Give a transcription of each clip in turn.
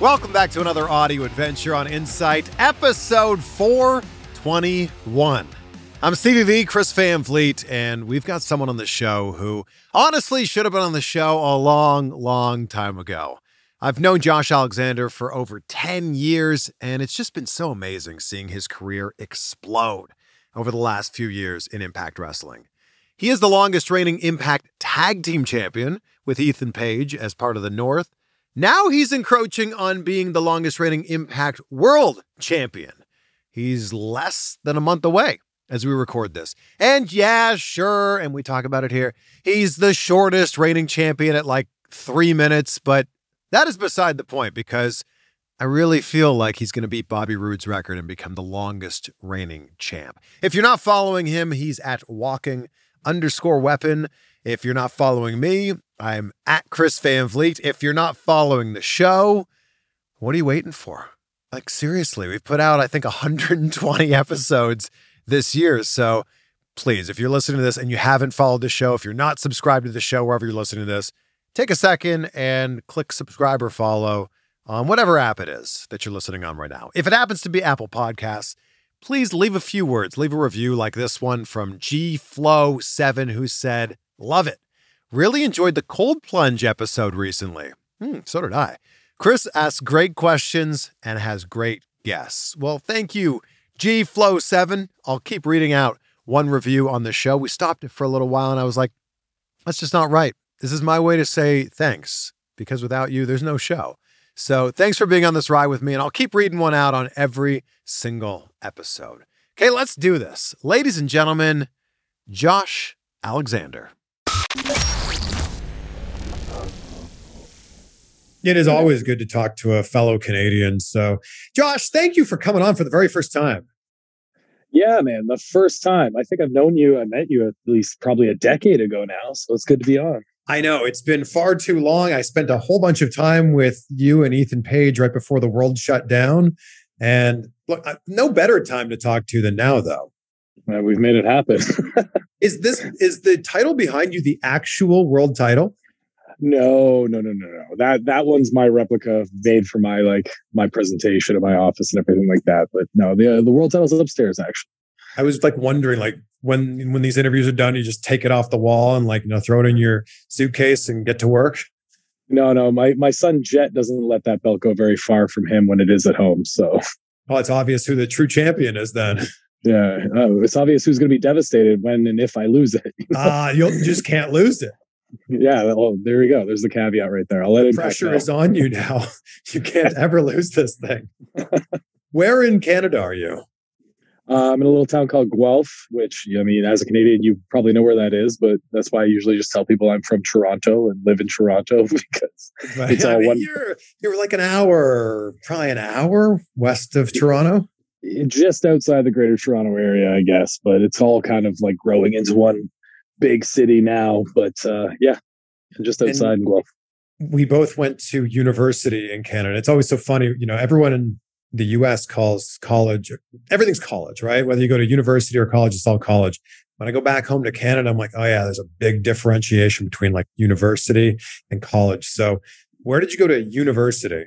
Welcome back to another audio adventure on Insight, episode 421. I'm Stevie V, Chris Van Vliet, and we've got someone on the show who honestly should have been on the show a long, long time ago. I've known Josh Alexander for over 10 years, and it's just been so amazing seeing his career explode over the last few years in Impact Wrestling. He is the longest reigning Impact Tag Team Champion with Ethan Page as part of the North. Now he's encroaching on being the longest reigning Impact World Champion. He's less than a month away as we record this. And yeah, sure, and we talk about it here. He's the shortest reigning champion at like three minutes, but that is beside the point because I really feel like he's going to beat Bobby Roode's record and become the longest reigning champ. If you're not following him, he's at walking underscore weapon. If you're not following me, I'm at Chris Van Vliet. If you're not following the show, what are you waiting for? Like, seriously, we've put out, I think, 120 episodes this year. So please, if you're listening to this and you haven't followed the show, if you're not subscribed to the show, wherever you're listening to this, take a second and click subscribe or follow on whatever app it is that you're listening on right now. If it happens to be Apple Podcasts, please leave a few words, leave a review like this one from G Flow 7 who said, "Love it. Really enjoyed the cold plunge episode recently." Hmm, so did I. Chris asks great questions and has great guests. Well, thank you, G Flow 7. I'll keep reading out one review on the show. We stopped it for a little while and I was like, that's just not right. This is my way to say thanks because without you, there's no show. So thanks for being on this ride with me, and I'll keep reading one out on every single episode. Okay, let's do this. Ladies and gentlemen, Josh Alexander. It is always good to talk to a fellow Canadian. So, Josh, thank you for coming on for the very first time. Yeah, man, the first time. I think I've known you. I met you at least probably a decade ago now. So it's good to be on. I know it's been far too long. I spent a whole bunch of time with you and Ethan Page right before the world shut down. And look, no better time to talk to than now, though. Well, we've made it happen. is this is the title behind you the actual world title? No, no, no, no, no. That that one's my replica made for my like my presentation of my office and everything like that. But no, the uh, the world title's upstairs actually. I was like wondering, like when when these interviews are done, you just take it off the wall and like you know throw it in your suitcase and get to work. No, no, my my son Jet doesn't let that belt go very far from him when it is at home. So, well, it's obvious who the true champion is then. Yeah, oh, it's obvious who's going to be devastated when and if I lose it. Ah, you, know? uh, you just can't lose it. Yeah well there we go. There's the caveat right there. I'll let it pressure is on you now. You can't ever lose this thing. Where in canada are you? Uh, i'm in a little town called guelph which i mean as a canadian you probably know where that is but that's why i usually just tell people i'm from toronto and live in toronto because right. it's all I mean, one you're, you're like an hour probably an hour west of toronto just outside the greater toronto area i guess but it's all kind of like growing into one big city now, but uh, yeah, just outside and in Guelph. We both went to university in Canada. It's always so funny, you know, everyone in the US calls college, everything's college, right? Whether you go to university or college, it's all college. When I go back home to Canada, I'm like, oh yeah, there's a big differentiation between like university and college. So where did you go to university?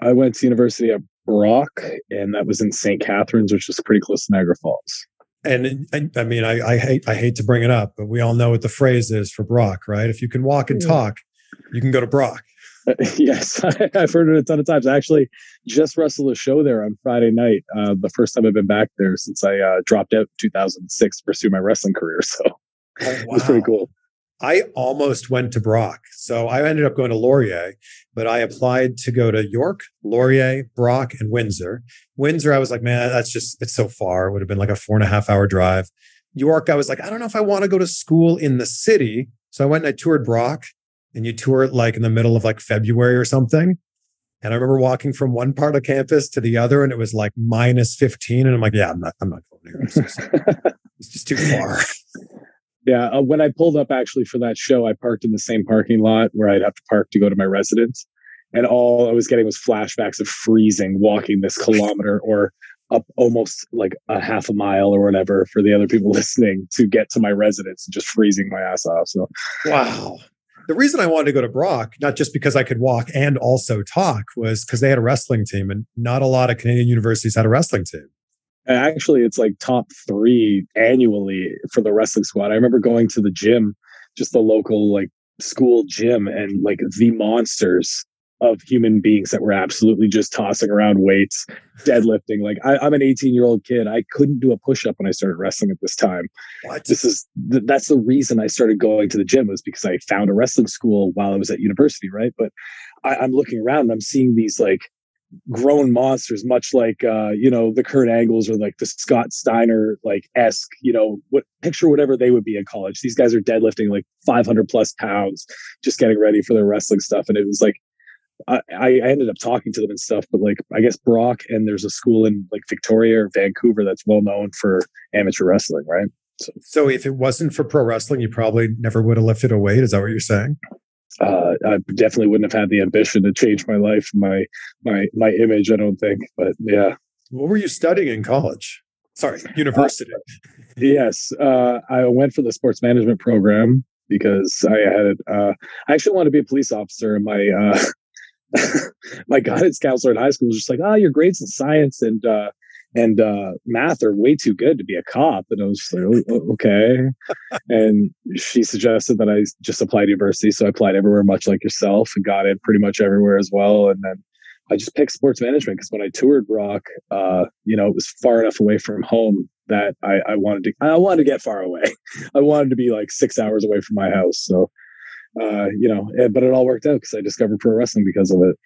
I went to university at Brock, and that was in St. Catharines, which is pretty close to Niagara Falls. And I, I mean, I, I, hate I hate to bring it up, but we all know what the phrase is for Brock, right? If you can walk and talk, you can go to Brock. Uh, yes, I've heard it a ton of times. I actually just wrestled a show there on Friday night. Uh, the first time I've been back there since I uh, dropped out in 2006 to pursue my wrestling career. So oh, wow. it was pretty cool. I almost went to Brock. So I ended up going to Laurier, but I applied to go to York, Laurier, Brock, and Windsor. Windsor, I was like, man, that's just, it's so far. It would have been like a four and a half hour drive. York, I was like, I don't know if I want to go to school in the city. So I went and I toured Brock and you tour it like in the middle of like February or something. And I remember walking from one part of campus to the other and it was like minus 15. And I'm like, yeah, I'm not, I'm not going here. It's just, it's just too far. Yeah, uh, when I pulled up actually for that show, I parked in the same parking lot where I'd have to park to go to my residence, and all I was getting was flashbacks of freezing walking this kilometer or up almost like a half a mile or whatever for the other people listening to get to my residence and just freezing my ass off. So, wow. The reason I wanted to go to Brock, not just because I could walk and also talk, was because they had a wrestling team, and not a lot of Canadian universities had a wrestling team Uh, actually it's like top three annually for the wrestling squad. I remember going to the gym, just the local like school gym, and like the monsters of human beings that were absolutely just tossing around weights, deadlifting. Like I, am an 18 year old kid. I couldn't do a push up when I started wrestling at this time. What? This is th- that's the reason I started going to the gym was because I found a wrestling school while I was at university, right? But I, I'm looking around and I'm seeing these like grown monsters, much like uh, you know the Kurt Angles or like the Scott Steiner like esque. You know, what picture whatever they would be in college. These guys are deadlifting like 500 plus pounds, just getting ready for their wrestling stuff, and it was like. I, I ended up talking to them and stuff, but like I guess Brock and there's a school in like Victoria or Vancouver that's well known for amateur wrestling, right? So, so if it wasn't for pro wrestling, you probably never would have lifted a weight. Is that what you're saying? Uh, I definitely wouldn't have had the ambition to change my life, my my my image. I don't think, but yeah. What were you studying in college? Sorry, university. Uh, yes, uh, I went for the sports management program because I had. Uh, I actually wanted to be a police officer, and my uh, my guidance counselor in high school was just like, "Oh, your grades in science and uh, and uh, math are way too good to be a cop. And I was like, oh, okay. and she suggested that I just apply to university. So I applied everywhere, much like yourself, and got in pretty much everywhere as well. And then I just picked sports management because when I toured Brock, uh, you know, it was far enough away from home that I, I wanted to I wanted to get far away. I wanted to be like six hours away from my house. So uh, you know, eh, but it all worked out because I discovered pro wrestling because of it.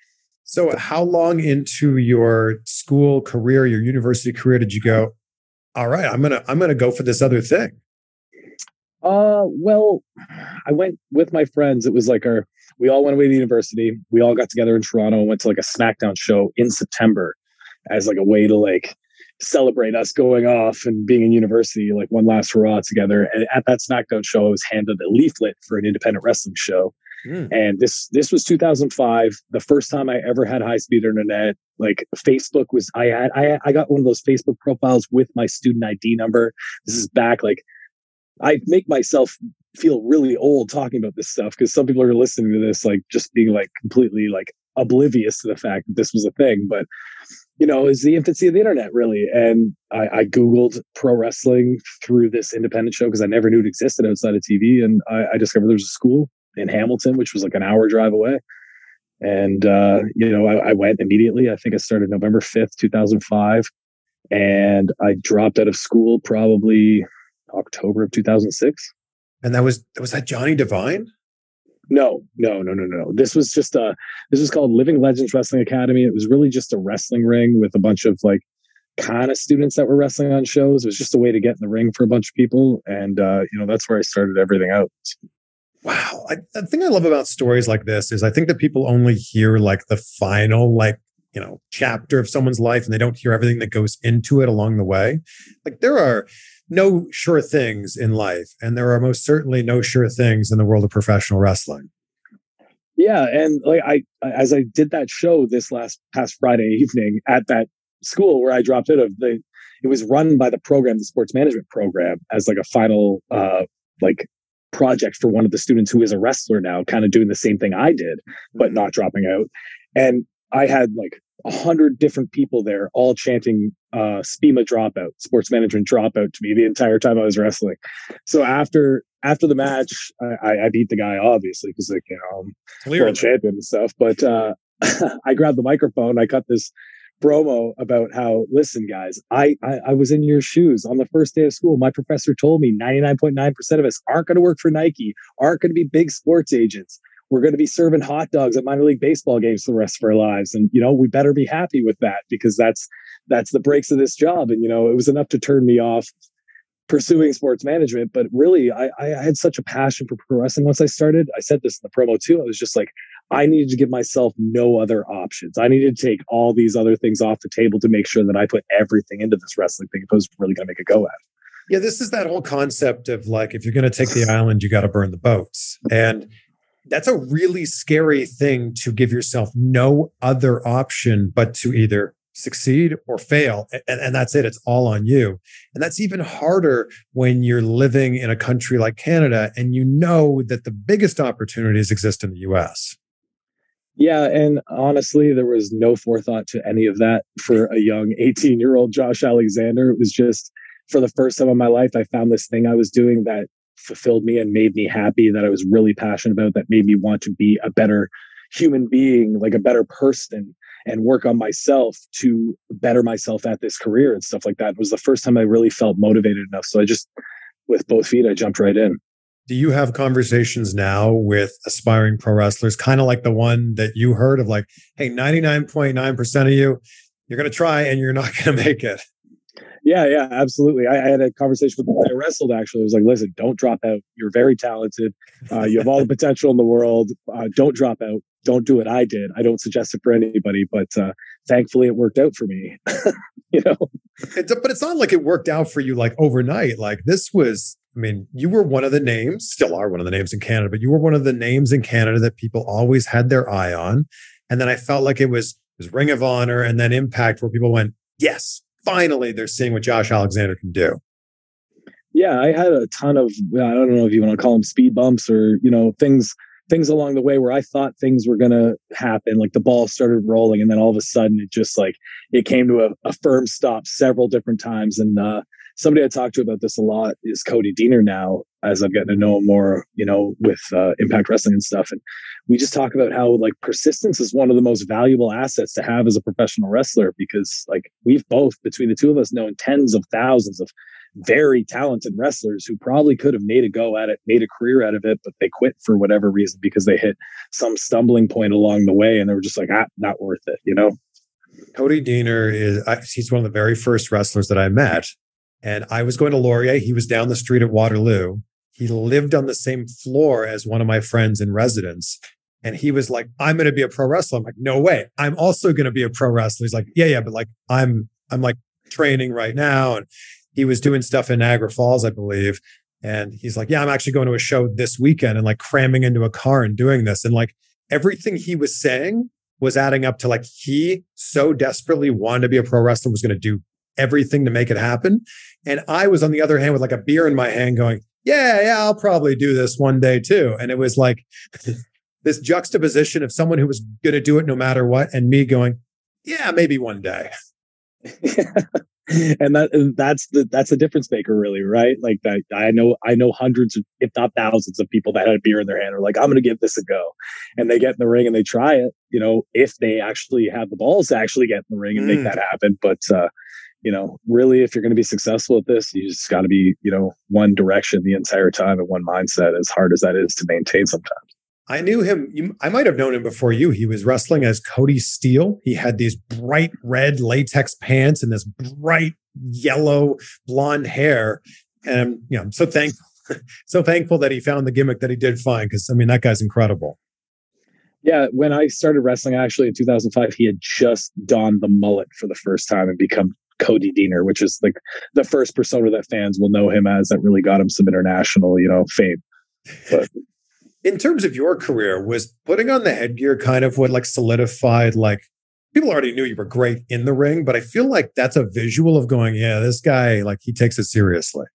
So, how long into your school career, your university career, did you go? All right, I'm gonna I'm gonna go for this other thing. Uh, well, I went with my friends. It was like our we all went away to university. We all got together in Toronto and went to like a SmackDown show in September as like a way to like celebrate us going off and being in university, like one last hurrah together. And at that SmackDown show, I was handed a leaflet for an independent wrestling show Mm. And this this was 2005, the first time I ever had high speed internet. Like Facebook was, I had I I got one of those Facebook profiles with my student ID number. This is back like I make myself feel really old talking about this stuff because some people are listening to this like just being like completely like oblivious to the fact that this was a thing. But you know, is the infancy of the internet really. And I, I Googled pro wrestling through this independent show because I never knew it existed outside of TV. And I, I discovered there was a school in Hamilton, which was like an hour drive away. And, uh, you know, I, I went immediately. I think I started November 5th, 2005. And I dropped out of school probably October of 2006. And that was, was that Johnny Devine? No, no, no, no, no. This was just a, this was called Living Legends Wrestling Academy. It was really just a wrestling ring with a bunch of like kind of students that were wrestling on shows. It was just a way to get in the ring for a bunch of people. And, uh, you know, that's where I started everything out. Wow. I, the thing I love about stories like this is I think that people only hear like the final, like, you know, chapter of someone's life and they don't hear everything that goes into it along the way. Like, there are no sure things in life, and there are most certainly no sure things in the world of professional wrestling. Yeah. And like, I, as I did that show this last past Friday evening at that school where I dropped out of the it was run by the program, the sports management program, as like a final uh like project for one of the students who is a wrestler now, kind of doing the same thing I did, but Mm-hmm. not dropping out. And I had like a hundred different people there all chanting uh SPEMA dropout, sports management dropout to me the entire time I was wrestling. So after after the match, I, I- beat the guy obviously because like you know I'm Clearly. world champion and stuff. But uh, I grabbed the microphone. I cut this promo about how listen, guys, I, I I was in your shoes on the first day of school. My professor told me 99.9% of us aren't going to work for Nike, aren't going to be big sports agents. We're going to be serving hot dogs at minor league baseball games for the rest of our lives, and you know we better be happy with that because that's that's the breaks of this job. And you know it was enough to turn me off pursuing sports management. But really, I, I had such a passion for pro wrestling once I started. I said this in the promo too. I was just like, I needed to give myself no other options. I needed to take all these other things off the table to make sure that I put everything into this wrestling thing if I was really going to make a go at it. Yeah, this is that whole concept of like, if you're going to take the island, you got to burn the boats. And that's a really scary thing to give yourself no other option but to either succeed or fail. And, and that's it. It's all on you. And that's even harder when you're living in a country like Canada and you know that the biggest opportunities exist in the US. Yeah, and honestly, there was no forethought to any of that for a young 18 year old Josh Alexander. It was just for the first time in my life, I found this thing I was doing that fulfilled me and made me happy, that I was really passionate about, that made me want to be a better human being, like a better person, and work on myself to better myself at this career and stuff like that. It was the first time I really felt motivated enough. So I just, with both feet, I jumped right in. Do you have conversations now with aspiring pro wrestlers, kind of like the one that you heard of like, hey, 99.9% of you, you're going to try and you're not going to make it? Yeah, yeah, absolutely. I, I had a conversation with the guy I wrestled actually. I was like, listen, don't drop out. You're very talented. Uh, you have all the potential in the world. Uh, don't drop out. Don't do what I did. I don't suggest it for anybody, but uh, thankfully it worked out for me. you know? It's, but it's not like it worked out for you like overnight. Like this was, I mean, you were one of the names, still are one of the names in Canada, but you were one of the names in Canada that people always had their eye on. And then I felt like it was, it was Ring of Honor and then Impact where people went, yes, finally they're seeing what Josh Alexander can do. Yeah, I had a ton of, I don't know if you want to call them speed bumps or, you know, things things along the way where I thought things were going to happen. Like the ball started rolling, and then all of a sudden it just like it came to a, a firm stop several different times. And uh, somebody I talked to about this a lot is Cody Deaner now, as I've gotten to know him more, you know, with uh, Impact Wrestling and stuff. And we just talk about how like persistence is one of the most valuable assets to have as a professional wrestler because like we've both between the two of us known tens of thousands of very talented wrestlers who probably could have made a go at it, made a career out of it, but they quit for whatever reason because they hit some stumbling point along the way and they were just like, ah, not worth it, you know? Cody Deaner is, he's one of the very first wrestlers that I met. And I was going to Laurier. He was down the street at Waterloo. He lived on the same floor as one of my friends in residence. And he was like, I'm going to be a pro wrestler. I'm like, no way. I'm also going to be a pro wrestler. He's like, yeah, yeah, but like, I'm, I'm like training right now. And he was doing stuff in Niagara Falls, I believe. And he's like, yeah, I'm actually going to a show this weekend and like cramming into a car and doing this. And like everything he was saying was adding up to like he so desperately wanted to be a pro wrestler, was going to do everything to make it happen. And I was on the other hand with like a beer in my hand going, yeah, yeah, I'll probably do this one day too. And it was like this juxtaposition of someone who was going to do it no matter what, and me going, yeah, maybe one day. and that that's the that's the difference maker really right like that i know i know hundreds of, if not thousands of people that had a beer in their hand are like i'm gonna give this a go and they get in the ring and they try it you know if they actually have the balls to actually get in the ring and Mm. make that happen but uh you know really if you're going to be successful at this you just got to be you know one direction the entire time and one mindset as hard as that is to maintain sometimes I knew him. You, I might have known him before you. He was wrestling as Cody Steele. He had these bright red latex pants and this bright yellow blonde hair. And I'm, you know, I'm so thankful, so thankful that he found the gimmick that he did find. Because I mean, that guy's incredible. Yeah, when I started wrestling, actually in 2005, he had just donned the mullet for the first time and become Cody Deaner, which is like the first persona that fans will know him as that really got him some international, you know, fame. But In terms of your career, was putting on the headgear kind of what like solidified like people already knew you were great in the ring, but I feel like that's a visual of going, yeah, this guy, like he takes it seriously.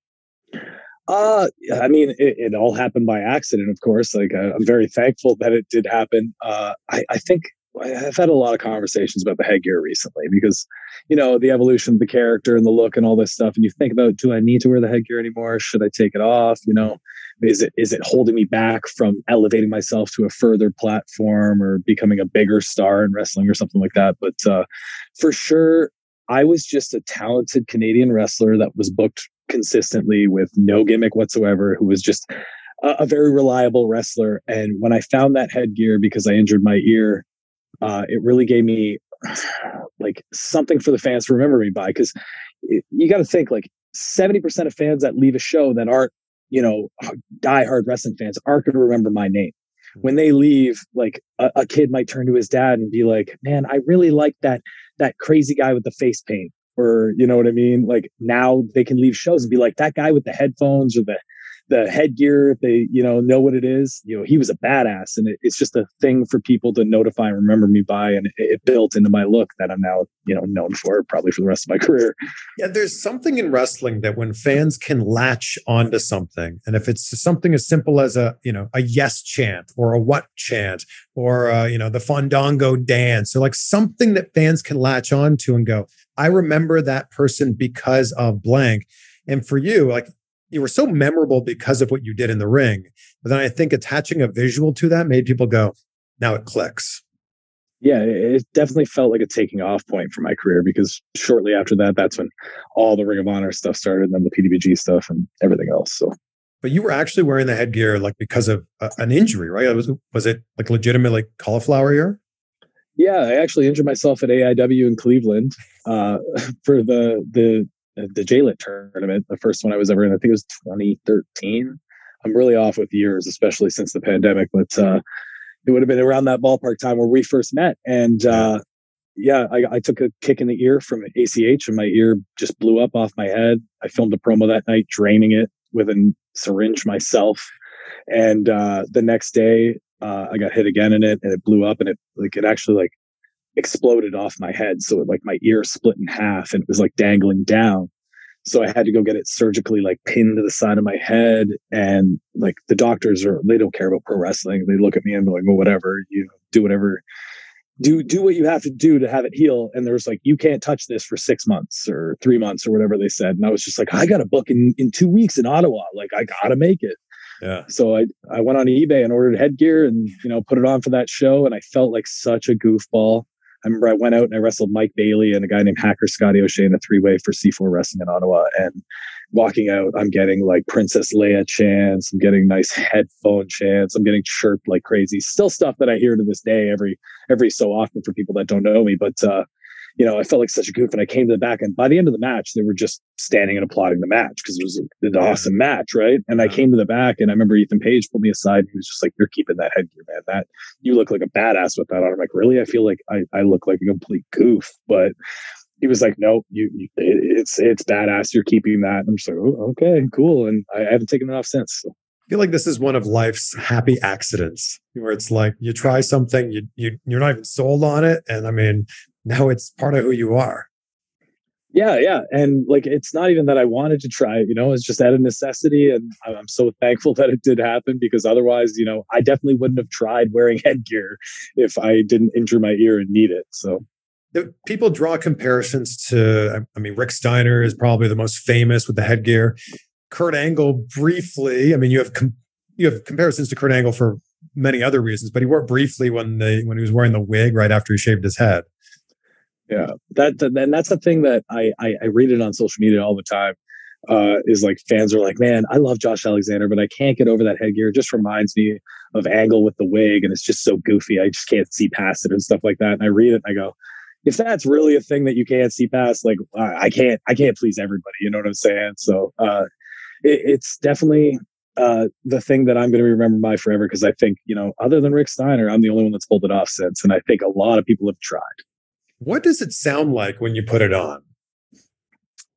Uh, I mean, it, it all happened by accident, of course. Like, uh, I'm very thankful that it did happen. Uh, I, I think I've had a lot of conversations about the headgear recently because, you know, the evolution of the character and the look and all this stuff. And you think about, do I need to wear the headgear anymore? Should I take it off? You know, is it is it holding me back from elevating myself to a further platform or becoming a bigger star in wrestling or something like that? But uh, for sure, I was just a talented Canadian wrestler that was booked consistently with no gimmick whatsoever, who was just a, a very reliable wrestler. And when I found that headgear because I injured my ear, uh, it really gave me like something for the fans to remember me by. Because you got to think like 70% of fans that leave a show that aren't, you know, die-hard wrestling fans aren't going to remember my name. When they leave, like a, a kid might turn to his dad and be like, "Man, I really like that that crazy guy with the face paint." or you know what I mean? Like now they can leave shows and be like that guy with the headphones or the the headgear if they you know know what it is you know he was a badass. And it, it's just a thing for people to notify and remember me by and it, it, built into my look that i'm now you know known for probably for the rest of my career. Yeah there's something in wrestling that when fans can latch onto something and if it's something as simple as a you know a yes chant or a what chant or uh, you know the fandango dance or like something that fans can latch onto and go i remember that person because of blank. And for you like you were so memorable because of what you did in the ring. But then I think attaching a visual to that made people go, now it clicks. Yeah, it definitely felt like a taking off point for my career because shortly after that, that's when all the Ring of Honor stuff started, and then the PWG stuff and everything else. So, but you were actually wearing the headgear like because of a, an injury, right? Was was it like legitimately cauliflower ear? Yeah, I actually injured myself at AIW in Cleveland uh, for the the the JLIT tournament, the first one I was ever in. I think it was 2013. I'm really off with years, especially since the pandemic, but uh, it would have been around that ballpark time where we first met. And uh, yeah, I, I, took a kick in the ear from ACH, and my ear just blew up off my head. I filmed a promo that night, draining it with a syringe myself. And uh, the next day, uh, I got hit again in it, and it blew up, and it like it actually like exploded off my head. So it, like my ear split in half and it was like dangling down. So I had to go get it surgically like pinned to the side of my head. And like the doctors are, they don't care about pro wrestling. They look at me and be like, well, whatever, you do whatever, do, do what you have to do to have it heal. And there's like, you can't touch this for six months or three months or whatever they said. And I was just like, I got a book in, in two weeks in Ottawa. Like I gotta make it. Yeah. So I I went on eBay and ordered headgear and you know put it on for that show and I felt like such a goofball. I remember I went out and I wrestled Mike Bailey and a guy named Hacker Scotty O'Shea in a three way for C4 Wrestling in Ottawa. And walking out, I'm getting like Princess Leia chants. I'm getting nice headphone chants. I'm getting chirped like crazy. Still stuff that I hear to this day every every so often for people that don't know me. But uh, you know, I felt like such a goof. And I came to the back, and by the end of the match, they were just standing and applauding the match because it was an awesome match, right? And I came to the back, and I remember Ethan Page pulled me aside. And he was just like, "You're keeping that headgear, man. That you look like a badass with that on." I'm like, "Really? I feel like I, I look like a complete goof." But he was like, "No, you, you it's it's badass. You're keeping that." I'm just like, oh, "Okay, cool." And I, I haven't taken it off since. So. I feel like this is one of life's happy accidents where it's like you try something, you you you're not even sold on it, and I mean, now it's part of who you are. Yeah, yeah. And like it's not even that I wanted to try it, you know, it's just out of necessity. And I'm so thankful that it did happen because otherwise, you know, I definitely wouldn't have tried wearing headgear if I didn't injure my ear and need it. So people draw comparisons to I mean Rick Steiner is probably the most famous with the headgear. Kurt Angle briefly, I mean you have com- you have comparisons to Kurt Angle for many other reasons, but he wore it briefly when they when he was wearing the wig right after he shaved his head yeah that and that's the thing that I, I, I read it on social media all the time uh is like fans are like man i love josh alexander but i can't get over that headgear it just reminds me of angle with the wig and it's just so goofy i just can't see past it and stuff like that and i read it and i go if that's really a thing that you can't see past like i can't i can't please everybody you know what i'm saying so uh it, it's definitely uh, the thing that I'm going to remember by forever because I think, you know, other than Rick Steiner, I'm the only one that's pulled it off since. And I think a lot of people have tried. What does it sound like when you put it on?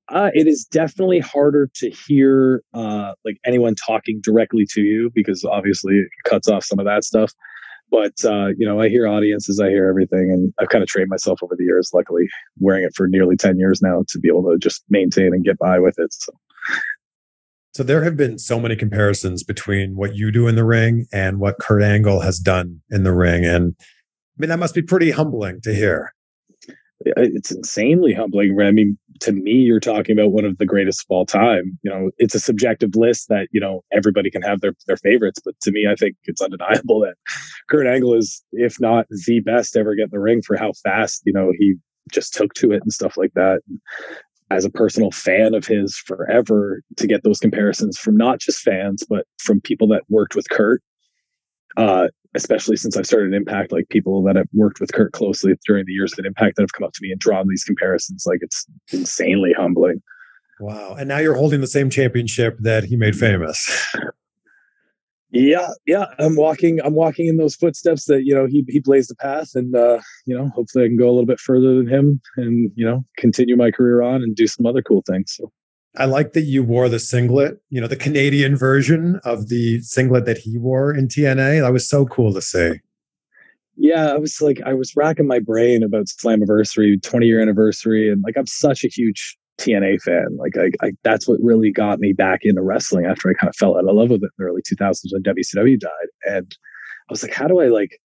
Uh, it is definitely harder to hear uh, like anyone talking directly to you because obviously it cuts off some of that stuff. but uh, you know, I hear audiences, I hear everything, and I've kind of trained myself over the years. Luckily, wearing it for nearly ten years now to be able to just maintain and get by with it. So. So there have been so many comparisons between what you do in the ring and what Kurt Angle has done in the ring. And I mean, that must be pretty humbling to hear. It's insanely humbling. I mean, to me, you're talking about one of the greatest of all time. You know, it's a subjective list that, you know, everybody can have their, their favorites. But to me, I think it's undeniable that Kurt Angle is, if not the best ever get in the ring for how fast, you know, he just took to it and stuff like that as a personal fan of his forever to get those comparisons from not just fans, but from people that worked with Kurt. Uh, especially since I've started Impact, like people that have worked with Kurt closely during the years at Impact that have come up to me and drawn these comparisons. Like it's insanely humbling. Wow. And now you're holding the same championship that he made famous. Yeah, yeah. I'm walking. I'm walking in those footsteps that you know he he blazed the path, and uh, you know hopefully I can go a little bit further than him, and you know continue my career on and do some other cool things. So. I like that you wore the singlet, you know, the Canadian version of the singlet that he wore in TNA. That was so cool to see. Yeah, I was like, I was racking my brain about Slammiversary, 20 year anniversary. And like, I'm such a huge TNA fan. Like, I, I, that's what really got me back into wrestling after I kind of fell out of love with it in the early 2000s when WCW died. And I was like, how do I like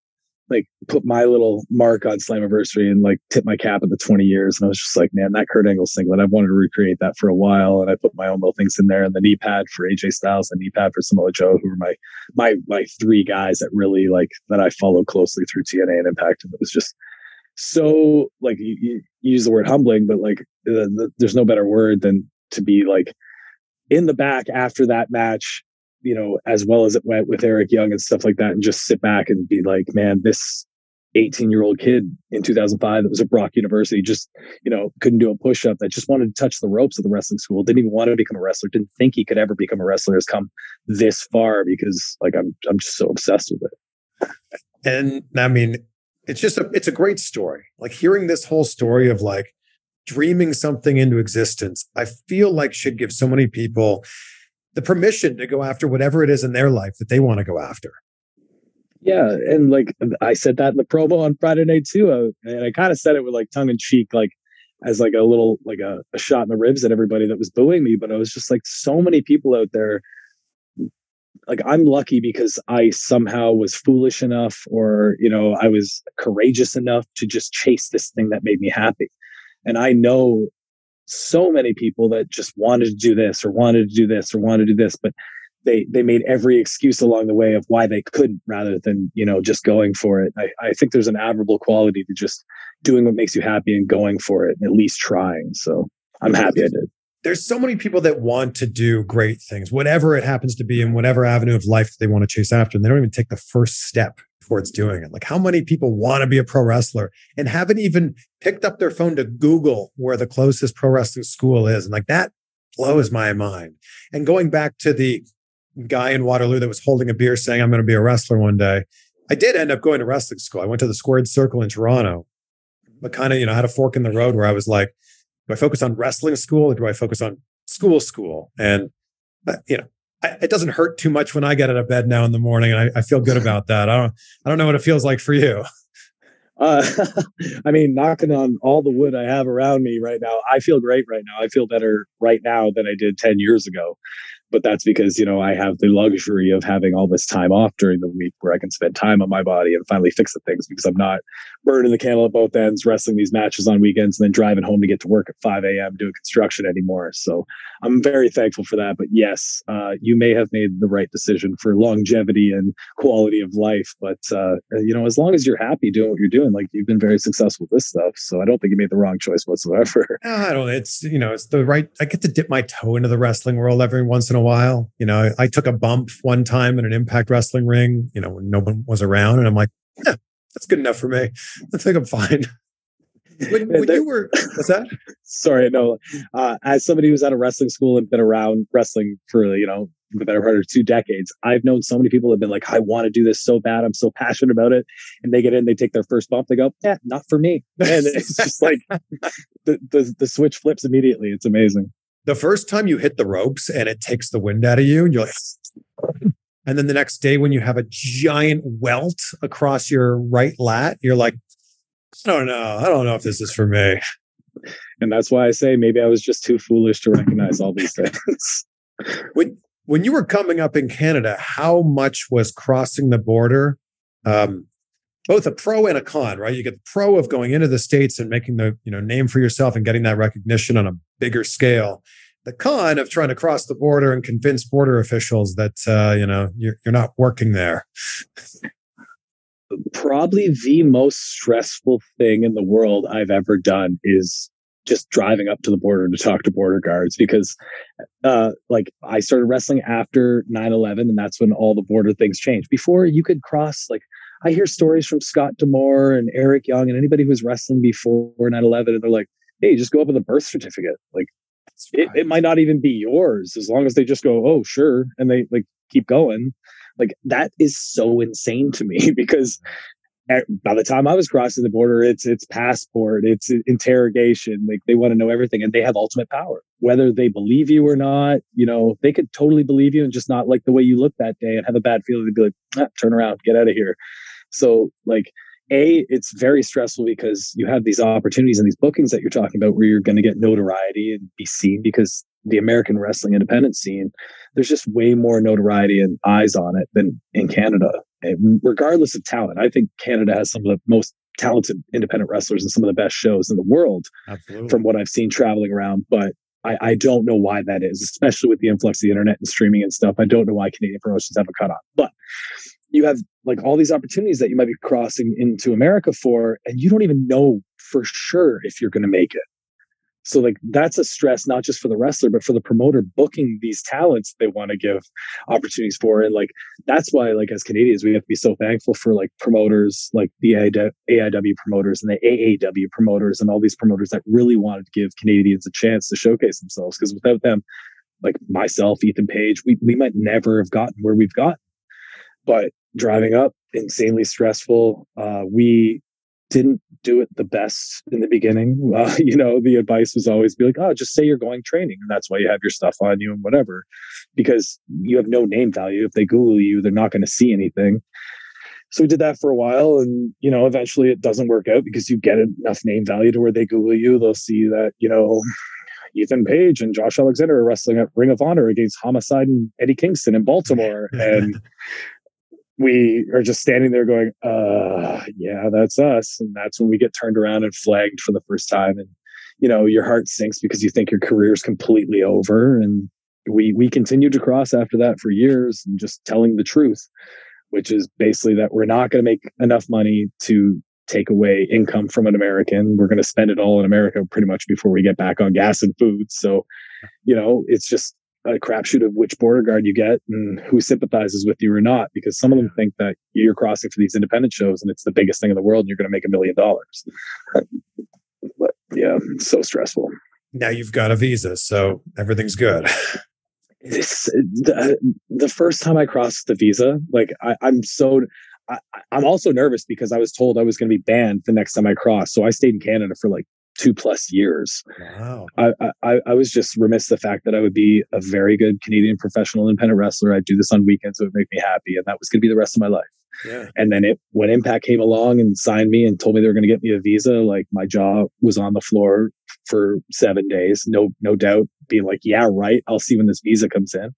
like put my little mark on Slammiversary and like tip my cap at the 20 years. And I was just like, man, that Kurt Angle singlet, I've wanted to recreate that for a while. And I put my own little things in there and the knee pad for AJ Styles, the knee pad for Samoa Joe, who were my my my three guys that really like that I followed closely through TNA and Impact. And it was just so like you, you use the word humbling, but like the, the, there's no better word than to be like in the back after that match you know, as well as it went with Eric Young and stuff like that, and just sit back and be like, man, this 18 year old kid in 2005 that was at Brock University just, you know, couldn't do a push up that just wanted to touch the ropes of the wrestling school, didn't even want to become a wrestler, didn't think he could ever become a wrestler, has come this far because like I'm I'm just so obsessed with it. And I mean, it's just a it's a great story. Like hearing this whole story of like dreaming something into existence, I feel like should give so many people the permission to go after whatever it is in their life that they want to go after. Yeah, and like I said that in the promo on Friday night too, and I kind of said it with like tongue in cheek, like as like a little like a, a shot in the ribs at everybody that was booing me. But I was just like, so many people out there. Like I'm lucky because I somehow was foolish enough, or you know, I was courageous enough to just chase this thing that made me happy. And I know so many people that just wanted to do this or wanted to do this or wanted to do this, but they they made every excuse along the way of why they couldn't rather than you know just going for it. I, I think there's an admirable quality to just doing what makes you happy and going for it and at least trying. So I'm happy I did. There's so many people that want to do great things, whatever it happens to be in whatever avenue of life they want to chase after, and they don't even take the first step towards doing it. Like how many people want to be a pro wrestler and haven't even picked up their phone to Google where the closest pro wrestling school is. And like that blows my mind. And going back to the guy in Waterloo that was holding a beer saying, I'm going to be a wrestler one day. I did end up going to wrestling school. I went to the Squared Circle in Toronto, but kind of, you know, I had a fork in the road where I was like, do I focus on wrestling school or do I focus on school school? And, you know, I, it doesn't hurt too much when I get out of bed now in the morning, and I, I feel good about that. I don't, I don't know what it feels like for you. Uh, I mean, knocking on all the wood I have around me right now, I feel great right now. I feel better right now than I did 10 years ago but that's because you know I have the luxury of having all this time off during the week where I can spend time on my body and finally fix the things because I'm not burning the candle at both ends, wrestling these matches on weekends, and then driving home to get to work at 5 a.m. doing construction anymore. So I'm very thankful for that. But yes, uh, you may have made the right decision for longevity and quality of life. But uh, you know, as long as you're happy doing what you're doing, like you've been very successful with this stuff. So I don't think you made the wrong choice whatsoever. I don't. It's you know, it's the right. I get to dip my toe into the wrestling world every once in in a while. You know, I, took a bump one time in an impact wrestling ring, you know, when no one was around. And I'm like, yeah, that's good enough for me. I think I'm fine. When, when you were, what's that? Sorry, no. Uh, as somebody who's at a wrestling school and been around wrestling for, you know, the better part of two decades, I've known so many people have been like, I want to do this so bad. I'm so passionate about it. And they get in, they take their first bump, they go, yeah, not for me. And it's just like the, the, the switch flips immediately. It's amazing the first time you hit the ropes and it takes the wind out of you and you're like And then the next day, when you have a giant welt across your right lat, you're like, I don't know. I don't know if this is for me. And that's why I say maybe I was just too foolish to recognize all these things. when when you were coming up in Canada, how much was crossing the border um, both a pro and a con, right? You get the pro of going into the states and making the you know name for yourself and getting that recognition on a bigger scale. The con of trying to cross the border and convince border officials that uh, you know you're, you're not working there. Probably the most stressful thing in the world I've ever done is just driving up to the border to talk to border guards because uh like I started wrestling after 9/11 and that's when all the border things changed. Before you could cross like I hear stories from Scott D'Amore and Eric Young and anybody who was wrestling before 9/11 and they're like, "Hey, just go up with a birth certificate." Like it, it might not even be yours as long as they just go, "Oh, sure," and they like keep going. Like that is so insane to me because by the time I was crossing the border, it's it's passport, it's interrogation. Like they want to know everything, and they have ultimate power, whether they believe you or not. You know, they could totally believe you and just not like the way you look that day and have a bad feeling. to be like, ah, turn around, get out of here. So, like, a, it's very stressful because you have these opportunities and these bookings that you're talking about where you're going to get notoriety and be seen because the American wrestling independent scene, there's just way more notoriety and eyes on it than in Canada. And regardless of talent, I think Canada has some of the most talented independent wrestlers and some of the best shows in the world Absolutely. from what I've seen traveling around. But I, I, don't know why that is, especially with the influx of the internet and streaming and stuff. I don't know why Canadian promotions have a cutoff. But you have like all these opportunities that you might be crossing into America for, and you don't even know for sure if you're going to make it. So like that's a stress not just for the wrestler but for the promoter booking these talents they want to give opportunities for and like that's why like as Canadians we have to be so thankful for like promoters like the AIW promoters and the AAW promoters and all these promoters that really wanted to give Canadians a chance to showcase themselves because without them like myself Ethan Page we we might never have gotten where we've gotten but driving up insanely stressful uh, we didn't do it the best in the beginning. Uh, you know, the advice was always be like, oh, just say you're going training. And that's why you have your stuff on you and whatever, because you have no name value. If they Google you, they're not going to see anything. So we did that for a while. And, you know, eventually it doesn't work out because you get enough name value to where they Google you. They'll see that, you know, Ethan Page and Josh Alexander are wrestling at Ring of Honor against Homicide and Eddie Kingston in Baltimore. and we are just standing there going, uh, yeah, that's us. And that's when we get turned around and flagged for the first time. And, you know, your heart sinks because you think your career is completely over. And we, we continued to cross after that for years and just telling the truth, which is basically that we're not going to make enough money to take away income from an American. We're going to spend it all in America pretty much before we get back on gas and food. So, you know, it's just a crapshoot of which border guard you get and who sympathizes with you or not, because some of them think that you're crossing for these independent shows and it's the biggest thing in the world and you're going to make a million dollars. But yeah, it's so stressful. Now you've got a visa, so everything's good. This, the, the first time I crossed the visa, like I, I'm so I, am also nervous because I was told I was going to be banned the next time I crossed. So I stayed in Canada for like two plus years. Wow. I, I, I was just remiss the fact that I would be a very good Canadian professional independent wrestler. I'd do this on weekends. It would make me happy. And that was going to be the rest of my life. Yeah. And then it, when Impact came along and signed me and told me they were going to get me a visa, like my jaw was on the floor for seven days. No, no doubt being like, yeah, right. I'll see when this visa comes in.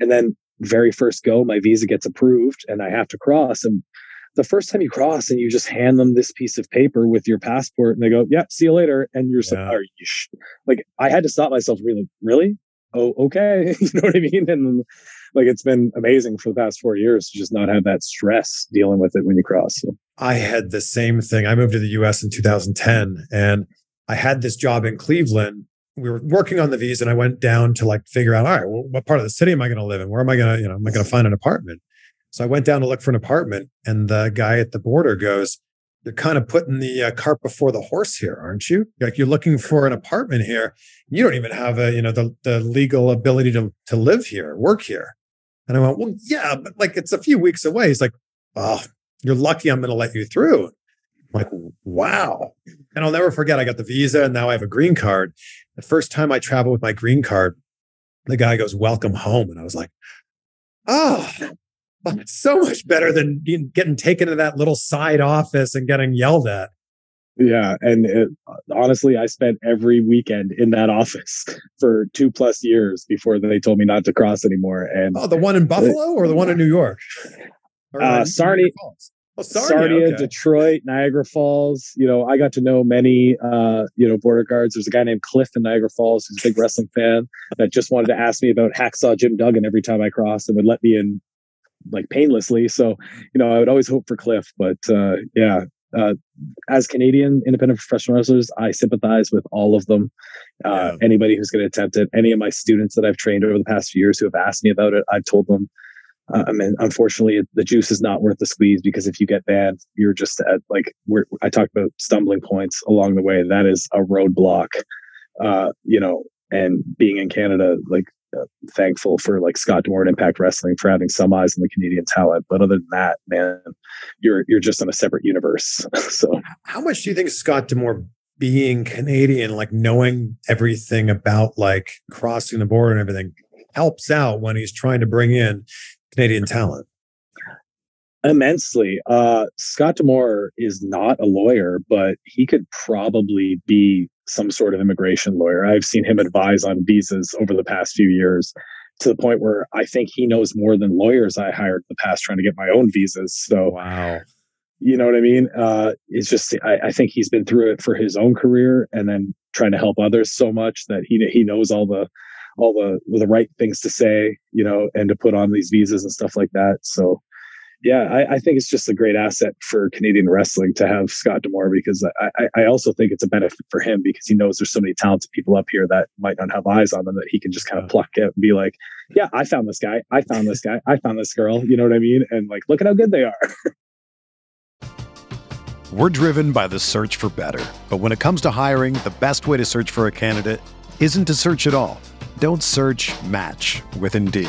And then very first go, my visa gets approved and I have to cross. And the first time you cross and you just hand them this piece of paper with your passport and they go, yeah, see you later. And you're yeah. so, you sh-? like, I had to stop myself really, really? Oh, okay. you know what I mean? And like, it's been amazing for the past four years to just not have that stress dealing with it when you cross. So. I had the same thing. I moved to the US in 2010 and I had this job in Cleveland we were working on the visa and I went down to like figure out, all right, well, what part of the city am I going to live in? Where am I going to, you know, am I going to find an apartment? So I went down to look for an apartment, and the guy at the border goes, "You're kind of putting the uh, cart before the horse here, aren't you? Like you're looking for an apartment here. You don't even have a, you know, the the legal ability to to live here, work here." And I went, "Well, yeah, but like it's a few weeks away." He's like, "Oh, you're lucky. I'm going to let you through." I'm like, wow. And I'll never forget. I got the visa, and now I have a green card. The first time I traveled with my green card, the guy goes, "Welcome home," and I was like, "Oh." But so much better than getting taken to that little side office and getting yelled at. Yeah, and it, honestly, I spent every weekend in that office for two plus years before they told me not to cross anymore. And oh, the one in Buffalo or the one in New York? Uh, Sarnia, oh, Sarnia, Sarnia okay. Detroit, Niagara Falls. You know, I got to know many, uh, you know, border guards. There's a guy named Cliff in Niagara Falls who's a big wrestling fan that just wanted to ask me about Hacksaw Jim Duggan every time I crossed and would let me in like painlessly. So, you know, I would always hope for Cliff, but uh, yeah, uh, as Canadian independent professional wrestlers, I sympathize with all of them. Uh, yeah. Anybody who's going to attempt it, any of my students that I've trained over the past few years who have asked me about it, I've told them. Uh, I mean, unfortunately, the juice is not worth the squeeze because if you get banned, you're just at like we're, I talked about stumbling points along the way. That is a roadblock, uh, you know. And being in Canada, like thankful for like Scott and Impact Wrestling for having some eyes on the Canadian talent. But other than that, man, you're you're just in a separate universe. so, how much do you think Scott D'Amore being Canadian, like knowing everything about like crossing the border and everything, helps out when he's trying to bring in Canadian talent? Immensely. Uh, Scott D'Amore is not a lawyer, but he could probably be some sort of immigration lawyer. I've seen him advise on visas over the past few years to the point where I think he knows more than lawyers I hired in the past trying to get my own visas. So, wow. You know what I mean? Uh, it's just I, I think he's been through it for his own career, and then trying to help others so much that he he knows all the all the the right things to say, you know, and to put on these visas and stuff like that. So yeah, I, I, think it's just a great asset for Canadian wrestling to have Scott D'Amore because I, I, also think it's a benefit for him because he knows there's so many talented people up here that might not have eyes on them that he can just kind of pluck it and be like, yeah, I found this guy, I found this guy, I found this girl, you know what I mean? And like, look at how good they are. We're driven by the search for better. But when it comes to hiring, the best way to search for a candidate isn't to search at all. Don't search match with Indeed.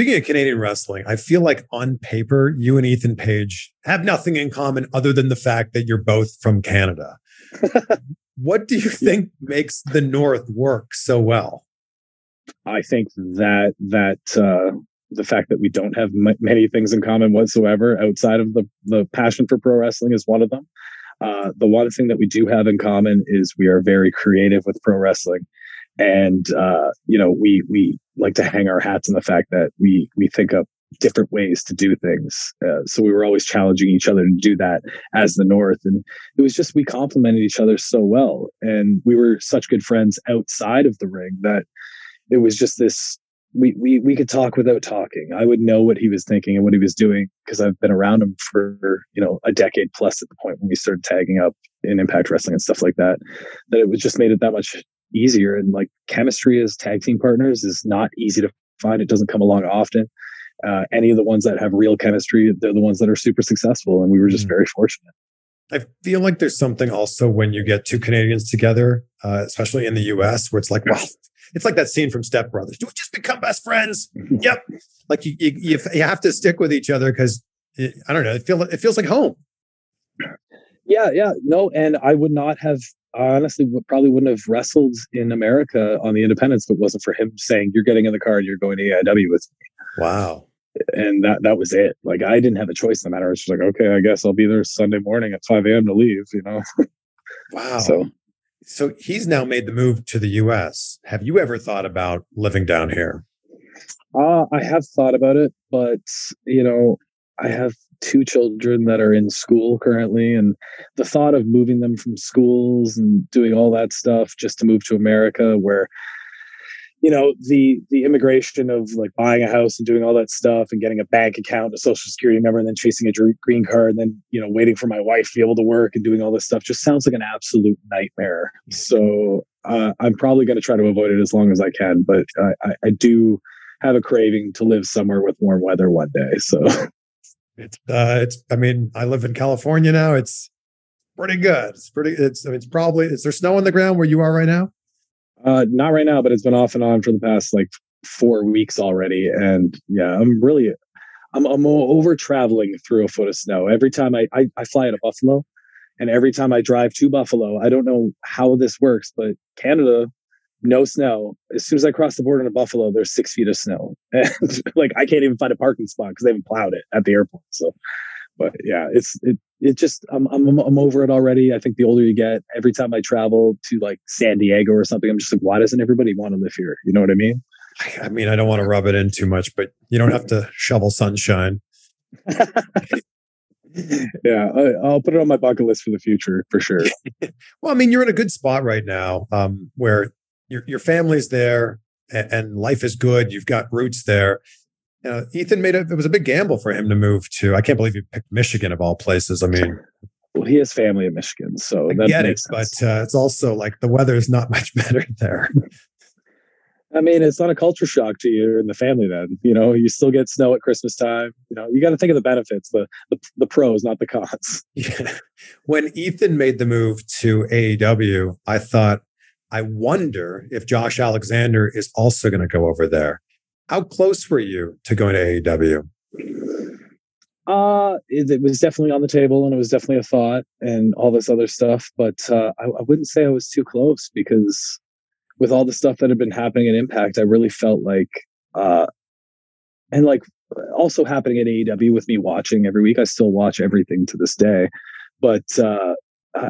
Speaking of Canadian wrestling, I feel like on paper, you and Ethan Page have nothing in common other than the fact that you're both from Canada. what do you think makes the North work so well? I think that that uh, the fact that we don't have m- many things in common whatsoever outside of the the passion for pro wrestling is one of them. Uh, the one thing that we do have in common is we are very creative with pro wrestling and uh, you know we we like to hang our hats on the fact that we we think up different ways to do things uh, so we were always challenging each other to do that as the north and it was just we complemented each other so well and we were such good friends outside of the ring that it was just this we we we could talk without talking. I would know what he was thinking and what he was doing because I've been around him for you know a decade plus at the point when we started tagging up in Impact Wrestling and stuff like that. That it was just made it that much easier. And like chemistry as tag team partners is not easy to find. It doesn't come along often. Uh, any of the ones that have real chemistry, they're the ones that are super successful. And we were just mm. very fortunate. I feel like there's something also when you get two Canadians together, uh, especially in the US, where it's like, wow, it's like that scene from Step Brothers. Do we just become best friends? yep. Like you, you, you have to stick with each other because I don't know. It feel it feels like home. Yeah, yeah, no, and I would not have honestly probably wouldn't have wrestled in America on the Independence if it wasn't for him saying, "You're getting in the car and you're going to AIW with me." Wow. And that that was it. Like I didn't have a choice in the matter. I was just like, okay, I guess I'll be there Sunday morning at 5 a.m. to leave. You know. wow. So so he's now made the move to the US. Have you ever thought about living down here? Uh, I have thought about it, but you know, I have two children that are in school currently, and the thought of moving them from schools and doing all that stuff just to move to America, where you know the the immigration of like buying a house and doing all that stuff and getting a bank account a social security number and then chasing a green card and then you know waiting for my wife to be able to work and doing all this stuff just sounds like an absolute nightmare. So uh, i'm probably going to try to avoid it as long as i can but I, I do have a craving to live somewhere with warm weather one day so it's uh it's i mean i live in california now it's pretty good it's pretty it's I mean, it's probably is there snow on the ground where you are right now uh, not right now, but it's been off and on for the past like four weeks already. And yeah, I'm really, I'm, I'm over traveling through a foot of snow. Every time I, I, I fly out of Buffalo and every time I drive to Buffalo, I don't know how this works, but Canada, no snow. As soon as I cross the border into Buffalo, there's six feet of snow. And like, I can't even find a parking spot because they haven't plowed it at the airport. So, but yeah, it's, it, it just I'm, I'm I'm over it already. I think the older you get, every time I travel to like San Diego or something, I'm just like, why doesn't everybody want to live here? You know what I mean? I mean, I don't want to rub it in too much, but you don't have to shovel sunshine. yeah, I, will put it on my bucket list for the future for sure. well, I mean, you're in a good spot right now, um, where your your family's there and, and life is good. You've got roots there you know, Ethan made a, it was a big gamble for him to move to, I can't believe he picked Michigan of all places. I mean, well, he has family in Michigan, so I that get it, sense. but uh, it's also like the weather is not much better there. I mean, it's not a culture shock to you and the family. Then you know you still get snow at Christmas time. You know you got to think of the benefits, the, the the pros, not the cons. Yeah. When Ethan made the move to AEW, I thought, I wonder if Josh Alexander is also going to go over there. How close were you to going to AEW? Uh, it, it, was definitely on the table and it was definitely a thought and all this other stuff. But uh, I, I wouldn't say I was too close because with all the stuff that had been happening at Impact, I really felt like, uh, and like also happening at AEW with me watching every week. I still watch everything to this day, but uh,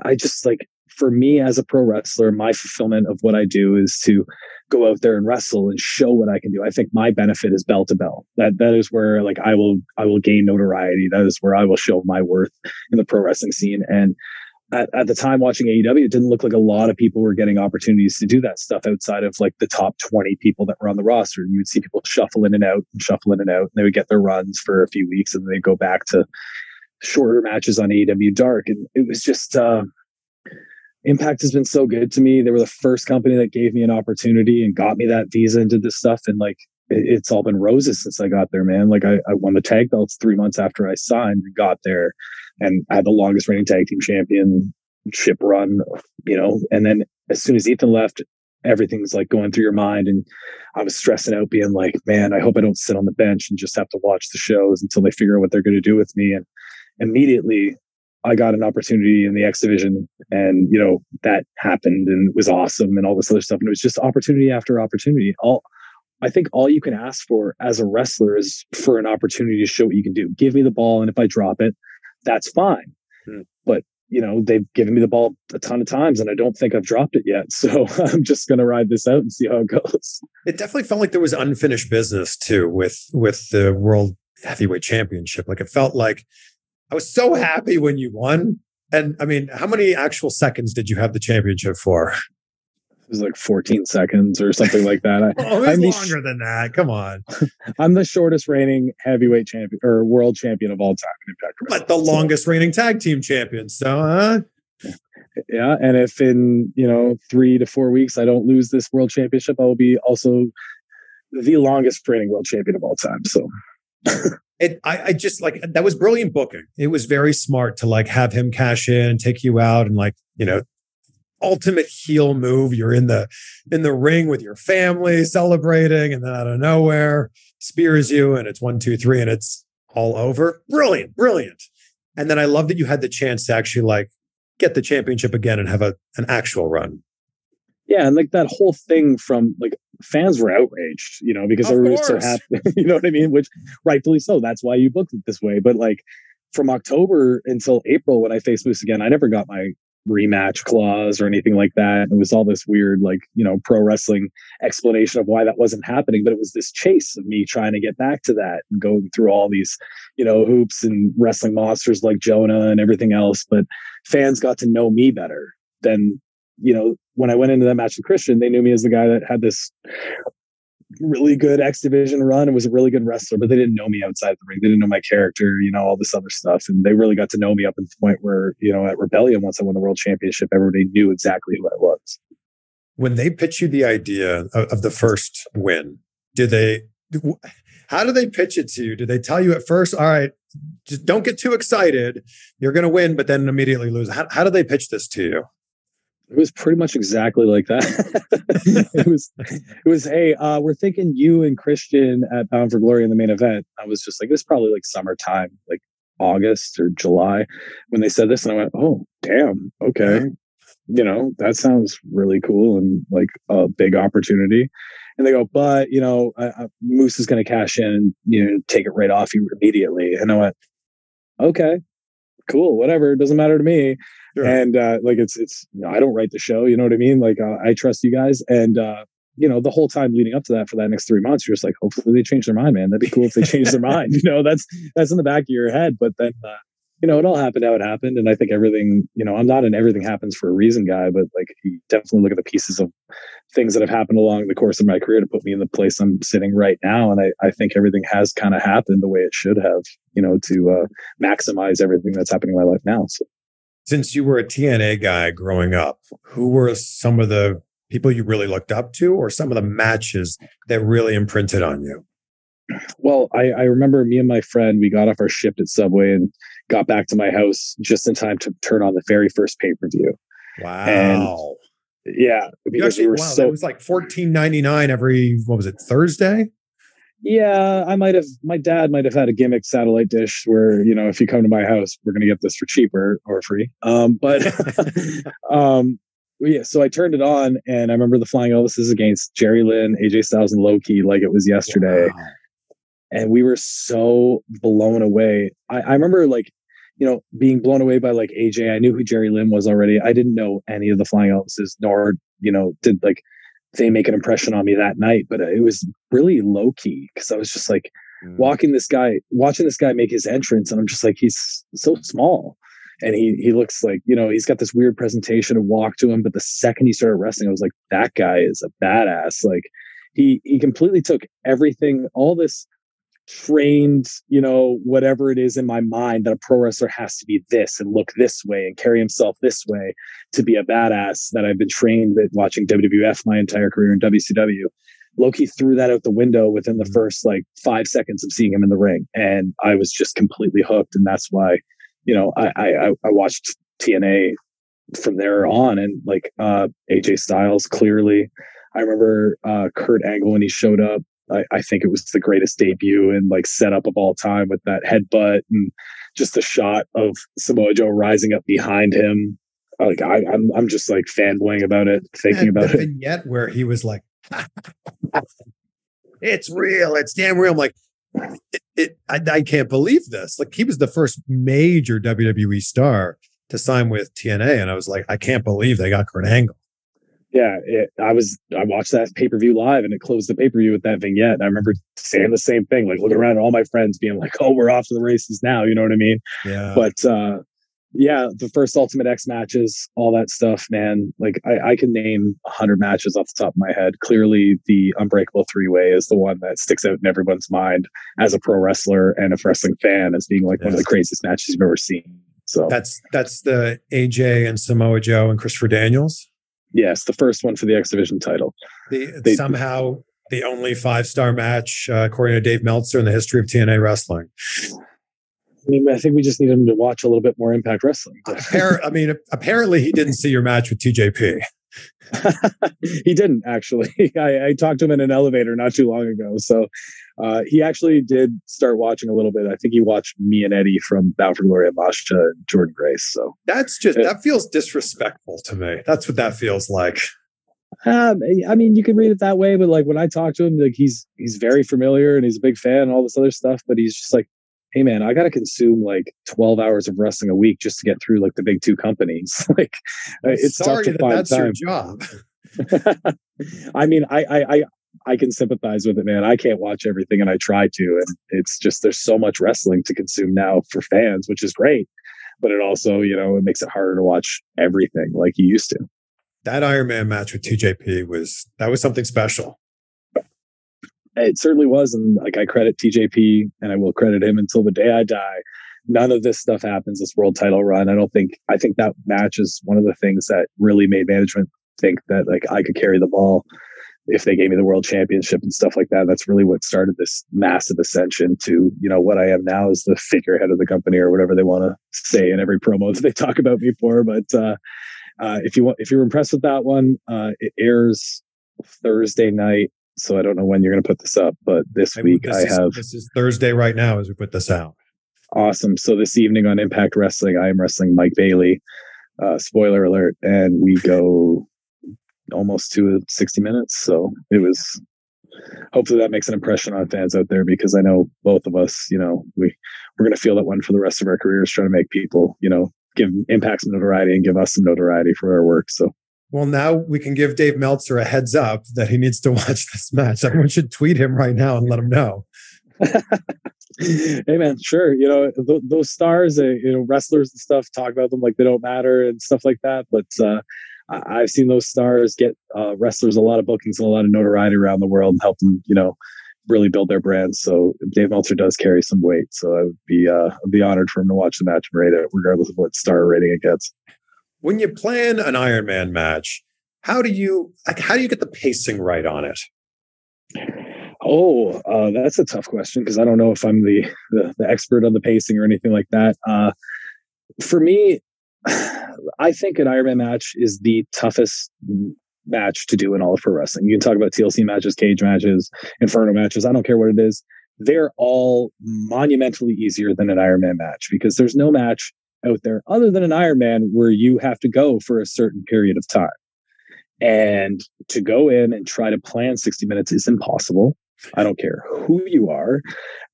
I just like for me as a pro wrestler, my fulfillment of what I do is to go out there and wrestle and show what I can do. I think my benefit is bell to bell. That that is where like I will I will gain notoriety. That is where I will show my worth in the pro wrestling scene. And at, at the time watching AEW, it didn't look like a lot of people were getting opportunities to do that stuff outside of like the top 20 people that were on the roster. You would see people shuffle in and out and shuffle in and out. And they would get their runs for a few weeks and then they'd go back to shorter matches on AEW Dark. And it was just uh Impact has been so good to me. They were the first company that gave me an opportunity and got me that visa and did this stuff. And like, it, it's all been roses since I got there, man. Like, I, I won the tag belts three months after I signed and got there, and I had the longest reigning tag team championship run, you know. And then as soon as Ethan left, everything's like going through your mind. And I was stressing out, being like, man, I hope I don't sit on the bench and just have to watch the shows until they figure out what they're going to do with me. And immediately I got an opportunity in the X division and, you know, that happened and it was awesome and all this other stuff. And it was just opportunity after opportunity. All, I think all you can ask for as a wrestler is for an opportunity to show what you can do. Give me the ball. And if I drop it, that's fine. Hmm. But, you know, they've given me the ball a ton of times and I don't think I've dropped it yet. So I'm just going to ride this out and see how it goes. It definitely felt like there was unfinished business too with, with the world heavyweight championship. Like it felt like I was so happy when you won. And I mean, how many actual seconds did you have the championship for? It was like 14 seconds or something like that. I, it was longer sh- than that. Come on. I'm the shortest reigning heavyweight champion or world champion of all time in Impact But the longest reigning tag team champion. So, uh, yeah. And if in, you know, three to four weeks I don't lose this world championship, I will be also the longest reigning world champion of all time. So it I, I just like that was brilliant booking. It was very smart to like have him cash in, take you out, and like you know, ultimate heel move. You're in the in the ring with your family celebrating, and then out of nowhere spears you, and it's one, two, three, and it's all over. Brilliant, brilliant. And then I love that you had the chance to actually like get the championship again and have a an actual run. Yeah, and like that whole thing from like fans were outraged, you know, because Of everybody's so happy. you know what I mean? Which rightfully so. That's why you booked it this way. But like from October until April when I faced Moose again, I never got my rematch clause or anything like that. It was all this weird, like, you know, pro wrestling explanation of why that wasn't happening. But it was this chase of me trying to get back to that and going through all these, you know, hoops and wrestling monsters like Jonah and everything else. But fans got to know me better than you know, when I went into that match with Christian, they knew me as the guy that had this really good X Division run and was a really good wrestler, but they didn't know me outside the ring. They didn't know my character, you know, all this other stuff. And they really got to know me up to the point where, you know, at Rebellion, once I won the world championship, everybody knew exactly who I was. When they pitch you the idea of, of the first win, did they? How do they pitch it to you? Do they tell you at first, all right, just don't get too excited. You're going to win, but then immediately lose. How, how do they pitch this to you? It was pretty much exactly like that. it was, it was, hey, uh, we're thinking you and Christian at Bound for Glory in the main event. I was just like, this is probably like summertime, like August or July, when they said this, and I went, oh, damn, okay, you know, that sounds really cool and like a big opportunity. And they go, but you know, uh, uh, Moose is going to cash in and you know take it right off you immediately. And I went, okay, cool, whatever, it doesn't matter to me. Sure. and uh like it's it's you know, i don't write the show you know what i mean? Like uh, i trust you guys. And uh you know the whole time leading up to that for that next three months you're just like hopefully they change their mind man. That'd be cool if they change their mind you know? That's that's in the back of your head but then uh, you know it all happened how it happened and i think everything you know i'm not an everything happens for a reason guy but like you definitely look at the pieces of things that have happened along the course of my career to put me in the place i'm sitting right now and i, I think everything has kind of happened the way it should have you know to uh maximize everything that's happening in my life now so Since you were a TNA guy growing up, who were some of the people you really looked up to, or some of the matches that really imprinted on you? Well, I, I remember me and my friend, we got off our shift at Subway and got back to my house just in time to turn on the very first pay per view. Wow. Yeah, You because actually, we were wow, so that was like fourteen ninety nine every what was it Thursday? yeah. I might have my dad might have had a gimmick satellite dish where you know if you come to my house, we're gonna get this for cheaper or free. Um, but um, yeah. So I turned it on and I remember the Flying Elvises against Jerry Lynn, AJ Styles, and Low Ki like it was yesterday. Wow. And we were so blown away. I, I remember like, you know, being blown away by like AJ. I knew who Jerry Lynn was already. I didn't know any of the Flying Elvises, nor you know, did like they make an impression on me that night. But it was really Low Ki because I was just like mm. walking this guy, watching this guy make his entrance, and I'm just like, he's so small. And he he looks like, you know, he's got this weird presentation and walk to him. But the second he started wrestling, I was like, that guy is a badass. Like he he completely took everything, all this trained, you know, whatever it is in my mind that a pro wrestler has to be this and look this way and carry himself this way to be a badass that I've been trained with watching WWF my entire career in WCW. Low Ki threw that out the window within the first like five seconds of seeing him in the ring. And I was just completely hooked. And that's why, you know, I I, I- I watched TNA from there on and like uh AJ Styles clearly. I remember uh Kurt Angle when he showed up. I, I think it was the greatest debut and like setup of all time with that headbutt and just the shot of Samoa Joe rising up behind him. Like I, I'm, I'm just like fanboying about it, thinking And about it. Yet where he was like, "It's real, it's damn real." I'm like, it, it, I, I can't believe this. Like he was the first major WWE star to sign with TNA, and I was like, I can't believe they got Kurt Angle. Yeah, it, I was. I watched that pay per view live, and it closed the pay per view with that vignette. And I remember saying the same thing, like looking around at all my friends, being like, "Oh, we're off to the races now." You know what I mean? Yeah, but uh yeah the first ultimate x matches all that stuff man like i, I can name 100 matches off the top of my head clearly the unbreakable three way is the one that sticks out in everyone's mind as a pro wrestler and a wrestling fan as being like one of the craziest matches you've ever seen so that's that's the AJ and Samoa Joe and Christopher Daniels. Yes the first one for the x division title The, They- somehow the only five star match, uh, according to Dave Meltzer, in the history of TNA wrestling. I mean, I think we just need him to watch a little bit more Impact Wrestling. Appar- I mean, apparently he didn't see your match with TJP. he didn't actually. I, I, talked to him in an elevator not too long ago. So uh, he actually did start watching a little bit. I think he watched me and Eddie from Bound for Glory and Masha and Jordynne Grace. So that's just, that feels disrespectful to me. That's what that feels like. Um, I mean, you can read it that way, but like when I talk to him, like he's he's very familiar and he's a big fan and all this other stuff. But he's just like, hey man, I got to consume like 12 hours of wrestling a week just to get through like the big two companies. like uh, I'm it's tough to that find that's time. your job. I mean, I, I, I, I can sympathize with it, man. I can't watch everything and I try to. And it's just, there's so much wrestling to consume now for fans, which is great. But it also, you know, it makes it harder to watch everything like you used to. That Iron Man match with TJP was, that was something special it certainly was and like i credit tjp and i will credit him until the day i die. None of this stuff happens this world title run. I don't think i think that match is one of the things that really made management think that like i could carry the ball if they gave me the world championship and stuff like that. That's really what started this massive ascension to you know what i am now is the figurehead of the company or whatever they want to say in every promo that they talk about me for but uh, uh, if you want if you're impressed with that one uh, it airs thursday night so I don't know when you're going to put this up, but this Maybe week this I is, have. This is Thursday right now as we put this out. Awesome. So this evening on Impact Wrestling, I am wrestling Mike Bailey. Uh, spoiler alert, and we go almost to 60 minutes. So it was. Hopefully that makes an impression on fans out there because I know both of us, you know, we we're going to feel that one for the rest of our careers, trying to make people, you know, give Impact some notoriety and give us some notoriety for our work. So well, now we can give Dave Meltzer a heads up that he needs to watch this match. Everyone should tweet him right now and let him know. hey man, sure. You know th- those stars, uh, you know wrestlers and stuff talk about them like they don't matter and stuff like that. But uh, I- have seen those stars get uh, wrestlers a lot of bookings and a lot of notoriety around the world and help them, you know, really build their brands. So Dave Meltzer does carry some weight. So I would be uh, I'd be honored for him to watch the match and rate it, regardless of what star rating it gets when you plan an Ironman match, how do you like how do you get the pacing right on it? Oh, uh, that's a tough question because I don't know if I'm the, the, the expert on the pacing or anything like that. Uh, for me, I think an Ironman match is the toughest match to do in all of pro wrestling. You can talk about TLC matches, cage matches, Inferno matches. I don't care what it is. They're all monumentally easier than an Ironman match because there's no match out there other than an Ironman where you have to go for a certain period of time. And to go in and try to plan 60 minutes is impossible. I don't care who you are.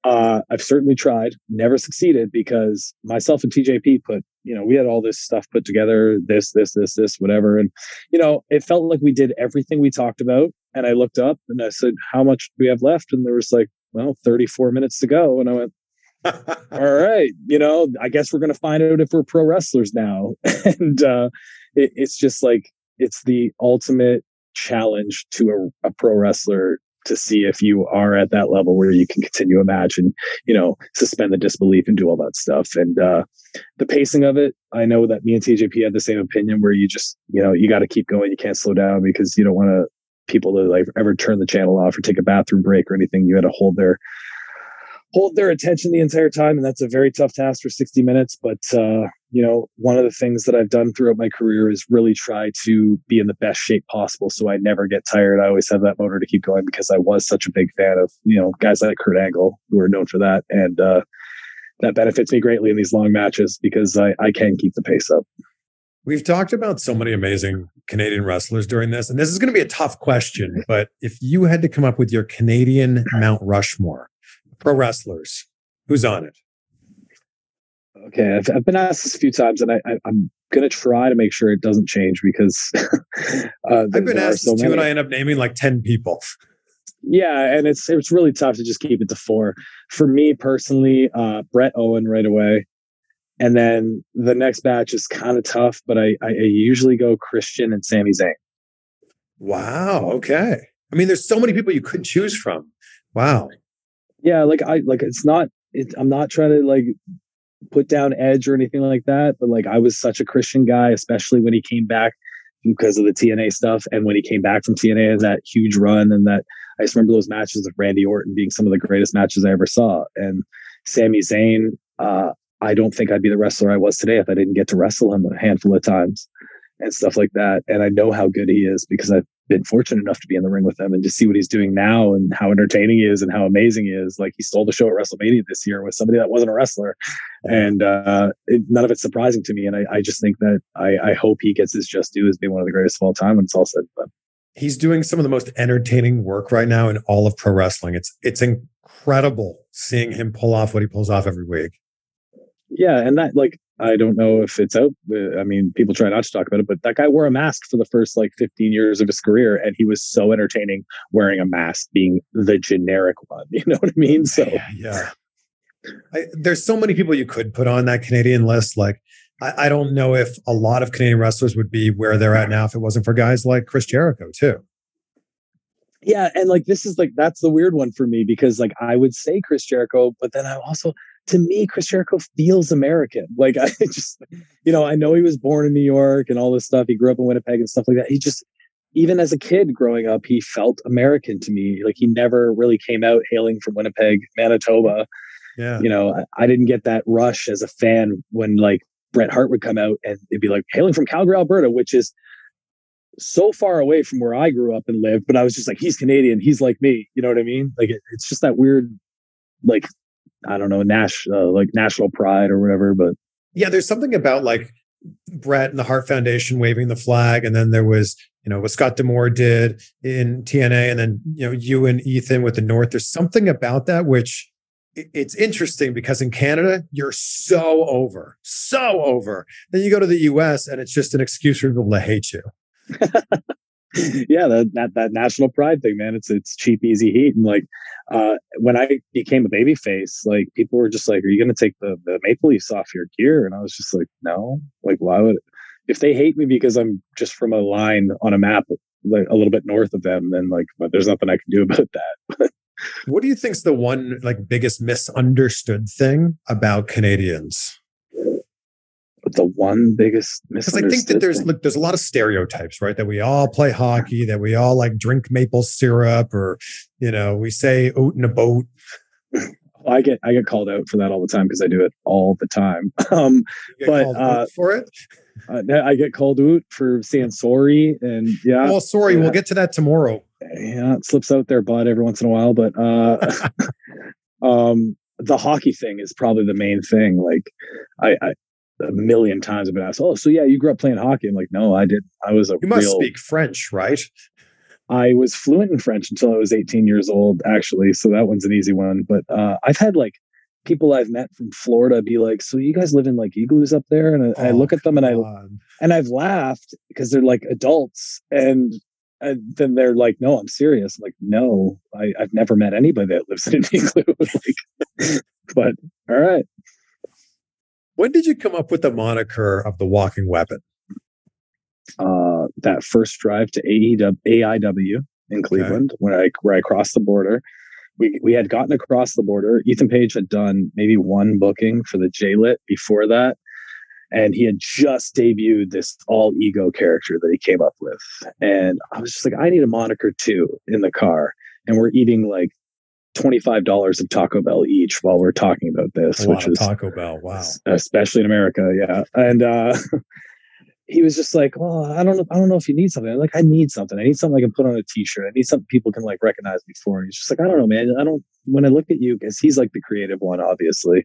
Uh, I've certainly tried, never succeeded because myself and TJP put, you know, we had all this stuff put together, this, this, this, this, whatever. And, you know, it felt like we did everything we talked about. And I looked up and I said, how much do we have left? And there was like, well, 34 minutes to go. And I went, all right, you know, I guess we're going to find out if we're pro wrestlers now. and uh, it, it's just like, it's the ultimate challenge to a, a, pro wrestler to see if you are at that level where you can continue a match and, you know, suspend the disbelief and do all that stuff. And uh, the pacing of it, I know that me and TJP had the same opinion where you just, you know, you got to keep going. You can't slow down because you don't want to people to like ever turn the channel off or take a bathroom break or anything. You had to hold their hold their attention the entire time and that's a very tough task for 60 minutes but uh, you know one of the things that i've done throughout my career is really try to be in the best shape possible so i never get tired i always have that motor to keep going because i was such a big fan of you know guys like kurt angle who are known for that and uh, that benefits me greatly in these long matches because I, I can keep the pace up We've talked about so many amazing Canadian wrestlers during this, and this is going to be a tough question. But if you had to come up with your Canadian Mount Rushmore, pro wrestlers. Who's on it? Okay, I've, I've been asked this a few times, and I, am going to try to make sure it doesn't change because uh, I've been asked so too, and I end up naming like ten people. Yeah, and it's it's really tough to just keep it to four. For me personally, uh, Bret Owen right away, and then the next batch is kind of tough, but I, I usually go Christian and Sami Zayn. Wow. Okay. I mean, there's so many people you could choose from. Wow yeah, like I like it's not. It, I'm not trying to like put down edge or anything like that, but like I was such a Christian guy, especially when he came back because of the TNA stuff, and when he came back from TNA and that huge run and that I just remember those matches of Randy Orton being some of the greatest matches I ever saw. And Sami Zayn, uh, I don't think I'd be the wrestler I was today if I didn't get to wrestle him a handful of times and stuff like that. And I know how good he is because I've been fortunate enough to be in the ring with him and to see what he's doing now and how entertaining he is and how amazing he is. Like he stole the show at WrestleMania this year with somebody that wasn't a wrestler. And uh, it, none of it's surprising to me. And I, I just think that I, I, hope he gets his just due as being one of the greatest of all time when it's all said and done. He's doing some of the most entertaining work right now in all of pro wrestling. It's it's incredible seeing him pull off what he pulls off every week. Yeah, and that like I don't know if it's out. Uh, I mean, people try not to talk about it, but that guy wore a mask for the first like 15 years of his career, and he was so entertaining wearing a mask, being the generic one. You know what I mean? So yeah. yeah. I, there's so many people you could put on that Canadian list. Like, I, I, don't know if a lot of Canadian wrestlers would be where they're at now if it wasn't for guys like Chris Jericho too. Yeah, and like this is like that's the weird one for me because like I would say Chris Jericho, but then I also to me, Chris Jericho feels American. Like I just, you know, I know he was born in New York and all this stuff. He grew up in Winnipeg and stuff like that. He just, even as a kid growing up, he felt American to me. Like he never really came out hailing from Winnipeg, Manitoba. Yeah. You know, I, I didn't get that rush as a fan when like Bret Hart would come out and it'd be like hailing from Calgary, Alberta, which is so far away from where I grew up and lived. But I was just like, he's Canadian. He's like me. You know what I mean? Like it, it's just that weird, like I don't know, Nash, uh, like national pride or whatever. But yeah, there's something about like Bret and the Hart Foundation waving the flag, and then there was you know what Scott D'Amore did in TNA, and then you know you and Ethan with the North. There's something about that which it's interesting because in Canada you're so over, so over. Then you go to the U.S. and it's just an excuse for people to hate you. yeah, that, that that national pride thing, man. It's it's cheap, easy heat, and like uh, when I became a baby face, like people were just like, "Are you to take the the maple leafs off your gear?" And I was just like, "No, like why would?" If they hate me because I'm just from a line on a map, like a little bit north of them, then like, but there's nothing I can do about that. what do you think's the one like biggest misunderstood thing about Canadians? The one biggest because I think that there's look, there's a lot of stereotypes, right? That we all play hockey, that we all like drink maple syrup, or you know, we say oat in a boat. I get I get called out for that all the time because I do it all the time. Um, but uh, for it, uh, I get called out for saying sorry, and yeah. Well, sorry, yeah. we'll get to that tomorrow. Yeah, it slips out their butt every once in a while, but uh, um, the hockey thing is probably the main thing. Like, I, I a million times I've been asked, "Oh, so yeah, you grew up playing hockey?" I'm like, "No, I did. I was a you must real, speak French, right?" I was fluent in French until I was 18 years old, actually. So that one's an easy one. But uh, I've had like people I've met from Florida be like, "So you guys live in like igloos up there?" And I, oh, I look at them and I and I've laughed because they're like adults, and, and then they're like, "No, I'm serious." I'm like, "No, I, I've never met anybody that lives in an igloo." like, but all right. When did you come up with the moniker of the walking weapon? Uh, that first drive to AEW, AIW in Cleveland okay. when I where I crossed the border. We we had gotten across the border. Ethan Page had done maybe one booking for the JLIT before that. And he had just debuted this all ego character that he came up with. And I was just like, I need a moniker too in the car. And we're eating like $25 of Taco Bell each while we're talking about this, a which is Taco Bell. Wow. Especially in America. Yeah. And, uh, he was just like, "Well, I don't know. I don't know if you need something." I'm like, "I need something. I need something I can put on a T-shirt. I need something people can like recognize me for." And he's just like, "I don't know, man. I don't." When I look at you, because he's like the creative one, obviously,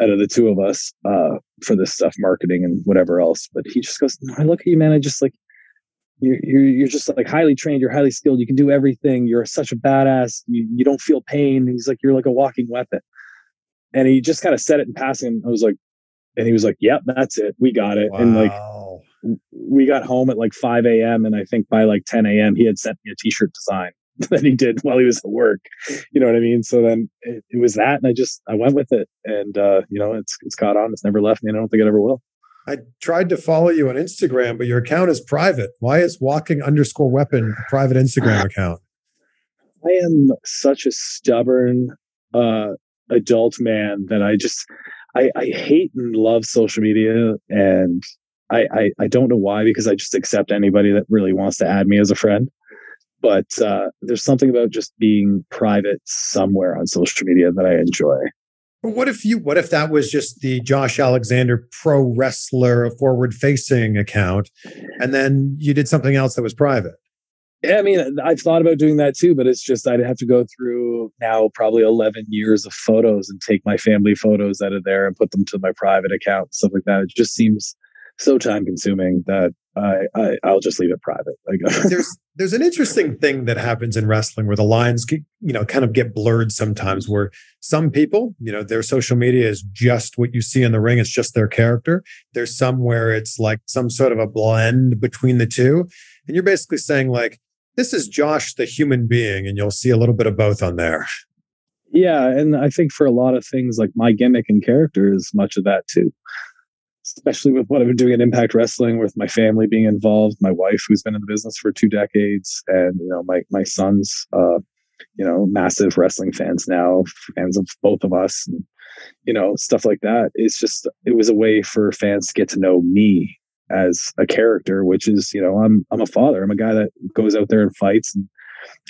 out of the two of us, uh, for this stuff, marketing and whatever else. But he just goes, "I look at you, man. I just like you're, you're, you're just like highly trained you're highly skilled you can do everything you're such a badass you, you don't feel pain he's like you're like a walking weapon. And he just kind of said it in passing i was like and he was like yep that's it we got it. Wow. and like we got home at like 5 a.m and i think by like 10 a.m he had sent me a t-shirt design that he did while he was at work you know what i mean? So then it, it was that and i just i went with it and uh you know it's it's caught on it's never left me and i don't think it ever will I tried to follow you on Instagram, but your account is private. Why is walking underscore weapon a private Instagram account? I am such a stubborn uh, adult man that I just I, I hate and love social media, and I, I I don't know why because I just accept anybody that really wants to add me as a friend. but uh, there's something about just being private somewhere on social media that I enjoy. But what if you what if that was just the Josh Alexander pro wrestler forward facing account and then you did something else that was private? Yeah, I mean, I've thought about doing that too, but it's just I'd have to go through now probably 11 years of photos and take my family photos out of there and put them to my private account, and stuff like that. It just seems so time consuming that I, I I'll just leave it private. Like there's there's an interesting thing that happens in wrestling where the lines you know kind of get blurred sometimes where some people you know their social media is just what you see in the ring. It's just their character. There's some where it's like some sort of a blend between the two. And you're basically saying like this is Josh the human being and you'll see a little bit of both on there. Yeah and I think for a lot of things like my gimmick and character is much of that too especially with what I've been doing in Impact Wrestling, with my family being involved, my wife who's been in the business for two decades, and you know my my sons, uh, you know, massive wrestling fans now, fans of both of us, and you know stuff like that. It's just it was a way for fans to get to know me as a character, which is you know I'm I'm a father, I'm a guy that goes out there and fights and.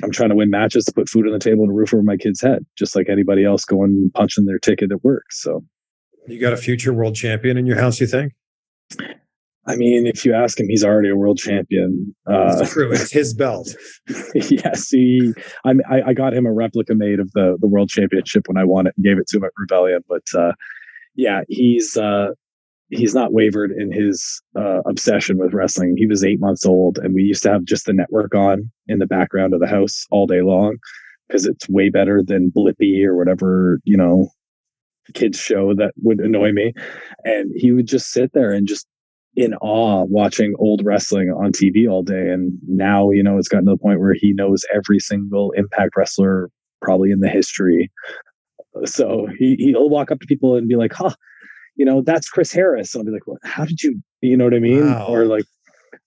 I'm trying to win matches to put food on the table and a roof over my kid's head, just like anybody else going punching their ticket at work. So you got a future world champion in your house, you think? I mean, if you ask him, he's already a world champion. Uh, true. It's his belt. yes, he. I, I got him a replica made of the the world championship when I won it and gave it to him at Rebellion. But uh, yeah, he's uh, he's not wavered in his uh, obsession with wrestling. He was eight months old, and we used to have just the network on in the background of the house all day long because it's way better than Blippi or whatever you know kids show that would annoy me. And he would just sit there and just in awe watching old wrestling on TV all day. And now, you know, it's gotten to the point where he knows every single impact wrestler probably in the history. So he, he'll walk up to people and be like, huh, you know, that's Chris Harris. And I'll be like, well, how did you, you know what I mean? Wow. Or like,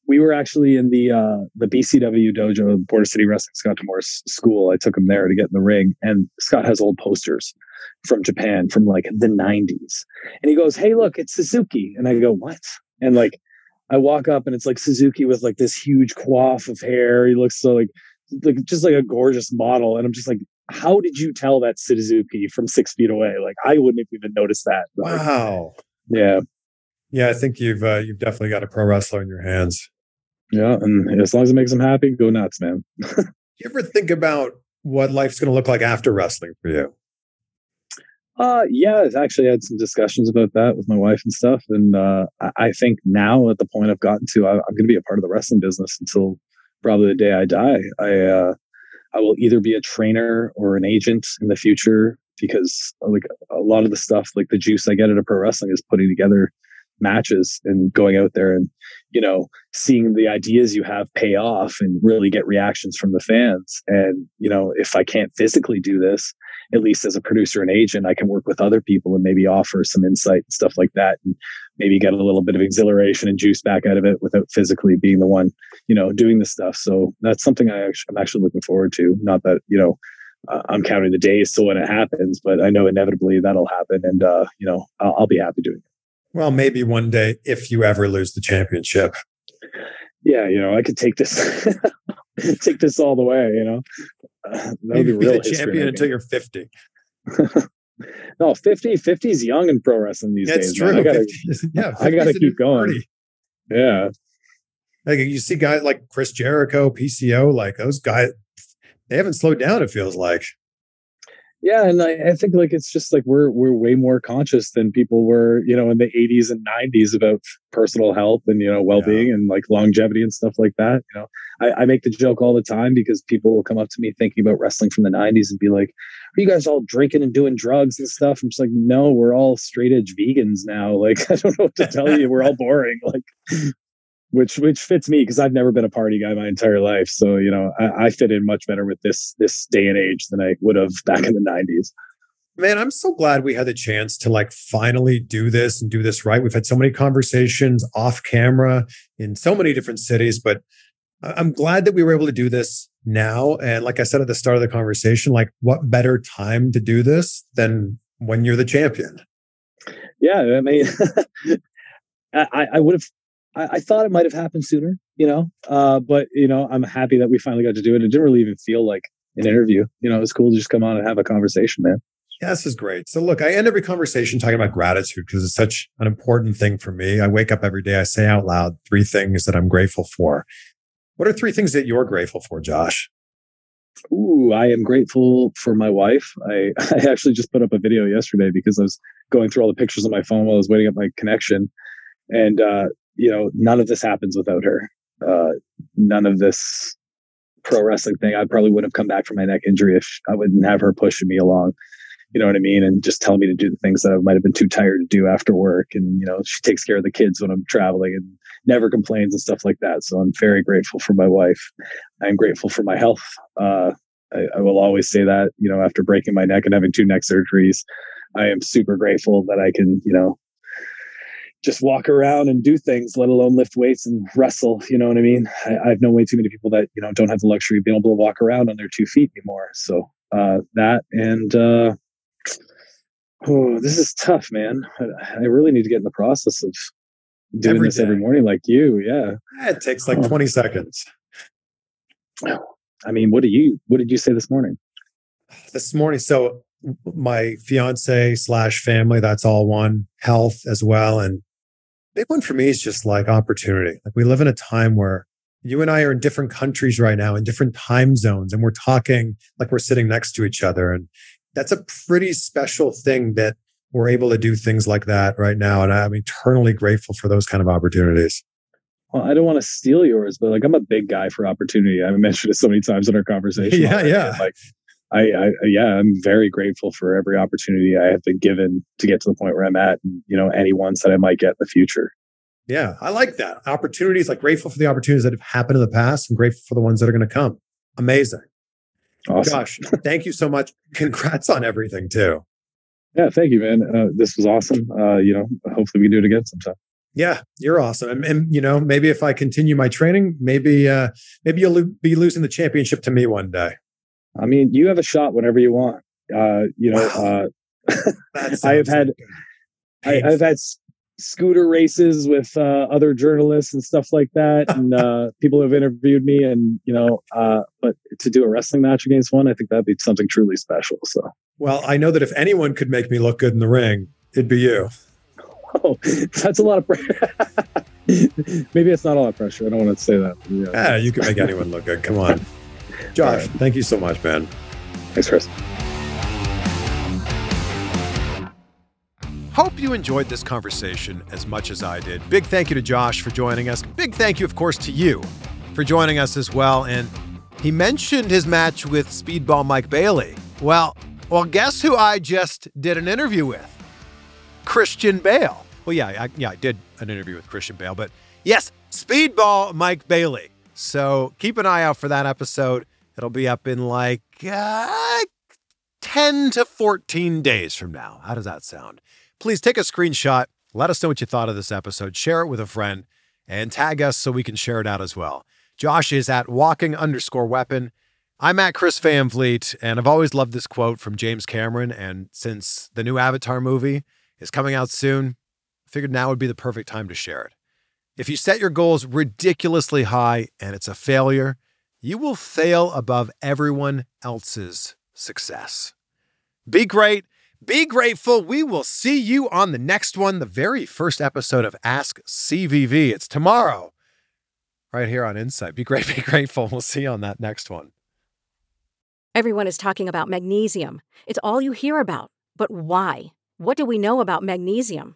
we were actually in the uh, the BCW dojo, Border City Wrestling, Scott D'Amore's school. I took him there to get in the ring, and Scott has old posters from Japan from like the 90s. And he goes, Hey, look, it's Suzuki. And I go, What? And like, I walk up and it's like Suzuki with like this huge coif of hair. He looks so like, like just like a gorgeous model. And I'm just like, how did you tell that Suzuki from six feet away? Like, I wouldn't have even noticed that. Wow. Yeah. Yeah, I think you've uh, you've definitely got a pro wrestler in your hands. Yeah, and as long as it makes them happy, go nuts, man. you ever think about what life's going to look like after wrestling for you? Uh, yeah, I've actually had some discussions about that with my wife and stuff. And uh, I think now at the point I've gotten to, I, am going to be a part of the wrestling business until probably the day I die. I uh, I will either be a trainer or an agent in the future because like a lot of the stuff, like the juice I get out of pro wrestling is putting together matches and going out there and you know seeing the ideas you have pay off and really get reactions from the fans. And you know if i can't physically do this at least as a producer and agent i can work with other people and maybe offer some insight and stuff like that and maybe get a little bit of exhilaration and juice back out of it without physically being the one you know doing the stuff. So that's something i actually, i'm actually looking forward to. Not that you know uh, I'm counting the days till when it happens, but I know inevitably that'll happen, and uh, you know I'll, I'll be happy doing it. Well, maybe one day if you ever lose the championship. Yeah, you know, I could take this take this all the way, you know. Uh, maybe be real the champion until you're 50. no, 50 50 is young in pro wrestling these That's days. True. I gotta, yeah, I gotta keep going. 30. Yeah. Like you see guys like Chris Jericho, PCO, like those guys, they haven't slowed down, it feels like yeah and I, I, think like it's just like we're we're way more conscious than people were you know in the 80s and 90s about personal health and you know well-being yeah. and like longevity and stuff like that you know. I, I, make the joke all the time because people will come up to me thinking about wrestling from the 90s and be like are you guys all drinking and doing drugs and stuff? I'm just like no we're all straight edge vegans now like i don't know what to tell you we're all boring like which which fits me because I've never been a party guy my entire life. So you know, I, I, fit in much better with this this day and age than I would have back in the '90s. Man, I'm so glad we had the chance to like finally do this and do this right. We've had so many conversations off camera in so many different cities, but I'm glad that we were able to do this now. And like I said at the start of the conversation, like what better time to do this than when you're the champion? Yeah, I mean, I, I would have I, I thought it might have happened sooner, you know. Uh, but you know, I'm happy that we finally got to do it. It didn't really even feel like an interview. You know, it was cool to just come on and have a conversation, man. Yeah, this is great. So, look, I end every conversation talking about gratitude because it's such an important thing for me. I wake up every day, I say out loud three things that I'm grateful for. What are three things that you're grateful for, Josh? Ooh, I am grateful for my wife. I, I actually just put up a video yesterday because I was going through all the pictures on my phone while I was waiting up my connection. And, uh, you know, none of this happens without her. Uh, none of this pro wrestling thing. I probably wouldn't have come back from my neck injury if I wouldn't have her pushing me along you know what I mean? And just telling me to do the things that I might have been too tired to do after work. And, you know, she takes care of the kids when I'm traveling and never complains and stuff like that. So I'm very grateful for my wife. I'm grateful for my health. Uh, I, I will always say that, you know, after breaking my neck and having two neck surgeries, I am super grateful that I can, you know, just walk around and do things, let alone lift weights and wrestle. You know what I mean? I, have known way too many people that you know don't have the luxury of being able to walk around on their two feet anymore. So uh, that and uh, Oh, this is tough, man. I, really need to get in the process of doing every this day. every morning like you. Yeah. yeah it takes like 20 seconds. I mean, what do you what did you say this morning? This morning, so my fiance slash family, that's all one, health as well. And big one for me is just like opportunity. Like we live in a time where you and I are in different countries right now in different time zones, and we're talking like we're sitting next to each other. And that's a pretty special thing that we're able to do things like that right now. And I'm eternally grateful for those kind of opportunities. Well, I don't want to steal yours, but like I'm a big guy for opportunity. I've mentioned it so many times in our conversation. Yeah, yeah. Like I, I, yeah, I'm very grateful for every opportunity I have been given to get to the point where I'm at, and you know, any ones that I might get in the future. Yeah, I like that. Opportunities, like grateful for the opportunities that have happened in the past, and grateful for the ones that are going to come. Amazing. Awesome. Gosh, thank you so much. Congrats on everything too. Yeah, thank you, man. Uh, this was awesome. Uh, you know, hopefully we can do it again sometime. Yeah, you're awesome. And, and, you know, maybe if I continue my training, maybe uh, maybe you'll lo- be losing the championship to me one day. I mean, you have a shot whenever you want. Uh, you know, uh, I have had I, have had scooter races with uh, other journalists and stuff like that, and uh, people have interviewed me. And you know, uh, but to do a wrestling match against one, I think that'd be something truly special. So, well, I know that if anyone could make me look good in the ring, it'd be you. Oh, that's a lot of pressure. Maybe it's not a lot of pressure. I don't want to say that. Yeah, yeah you can make anyone look good. Come on, Josh. Right. Thank you so much, man. Thanks, Chris. Hope you enjoyed this conversation as much as I did. Big thank you to Josh for joining us. Big thank you, of course, to you for joining us as well. And he mentioned his match with Speedball Mike Bailey. Well, well, guess who I just did an interview with? Christian Bale. Well, yeah, I, yeah, I did an interview with Christian Bale, but yes, Speedball Mike Bailey. So keep an eye out for that episode. It'll be up in like uh, 10 to 14 days from now. How does that sound? Please take a screenshot. Let us know what you thought of this episode. Share it with a friend and tag us so we can share it out as well. Josh is at walking underscore weapon. I'm at Chris Van Vliet, and I've always loved this quote from James Cameron. And since the new Avatar movie is coming out soon, I figured now would be the perfect time to share it. If you set your goals ridiculously high and it's a failure, you will fail above everyone else's success. Be great be grateful. We will see you on the next one, the very first episode of Ask CVV. It's tomorrow, right here on Insight. Be great, be grateful. We'll see you on that next one. Everyone is talking about magnesium. It's all you hear about. But why? What do we know about magnesium?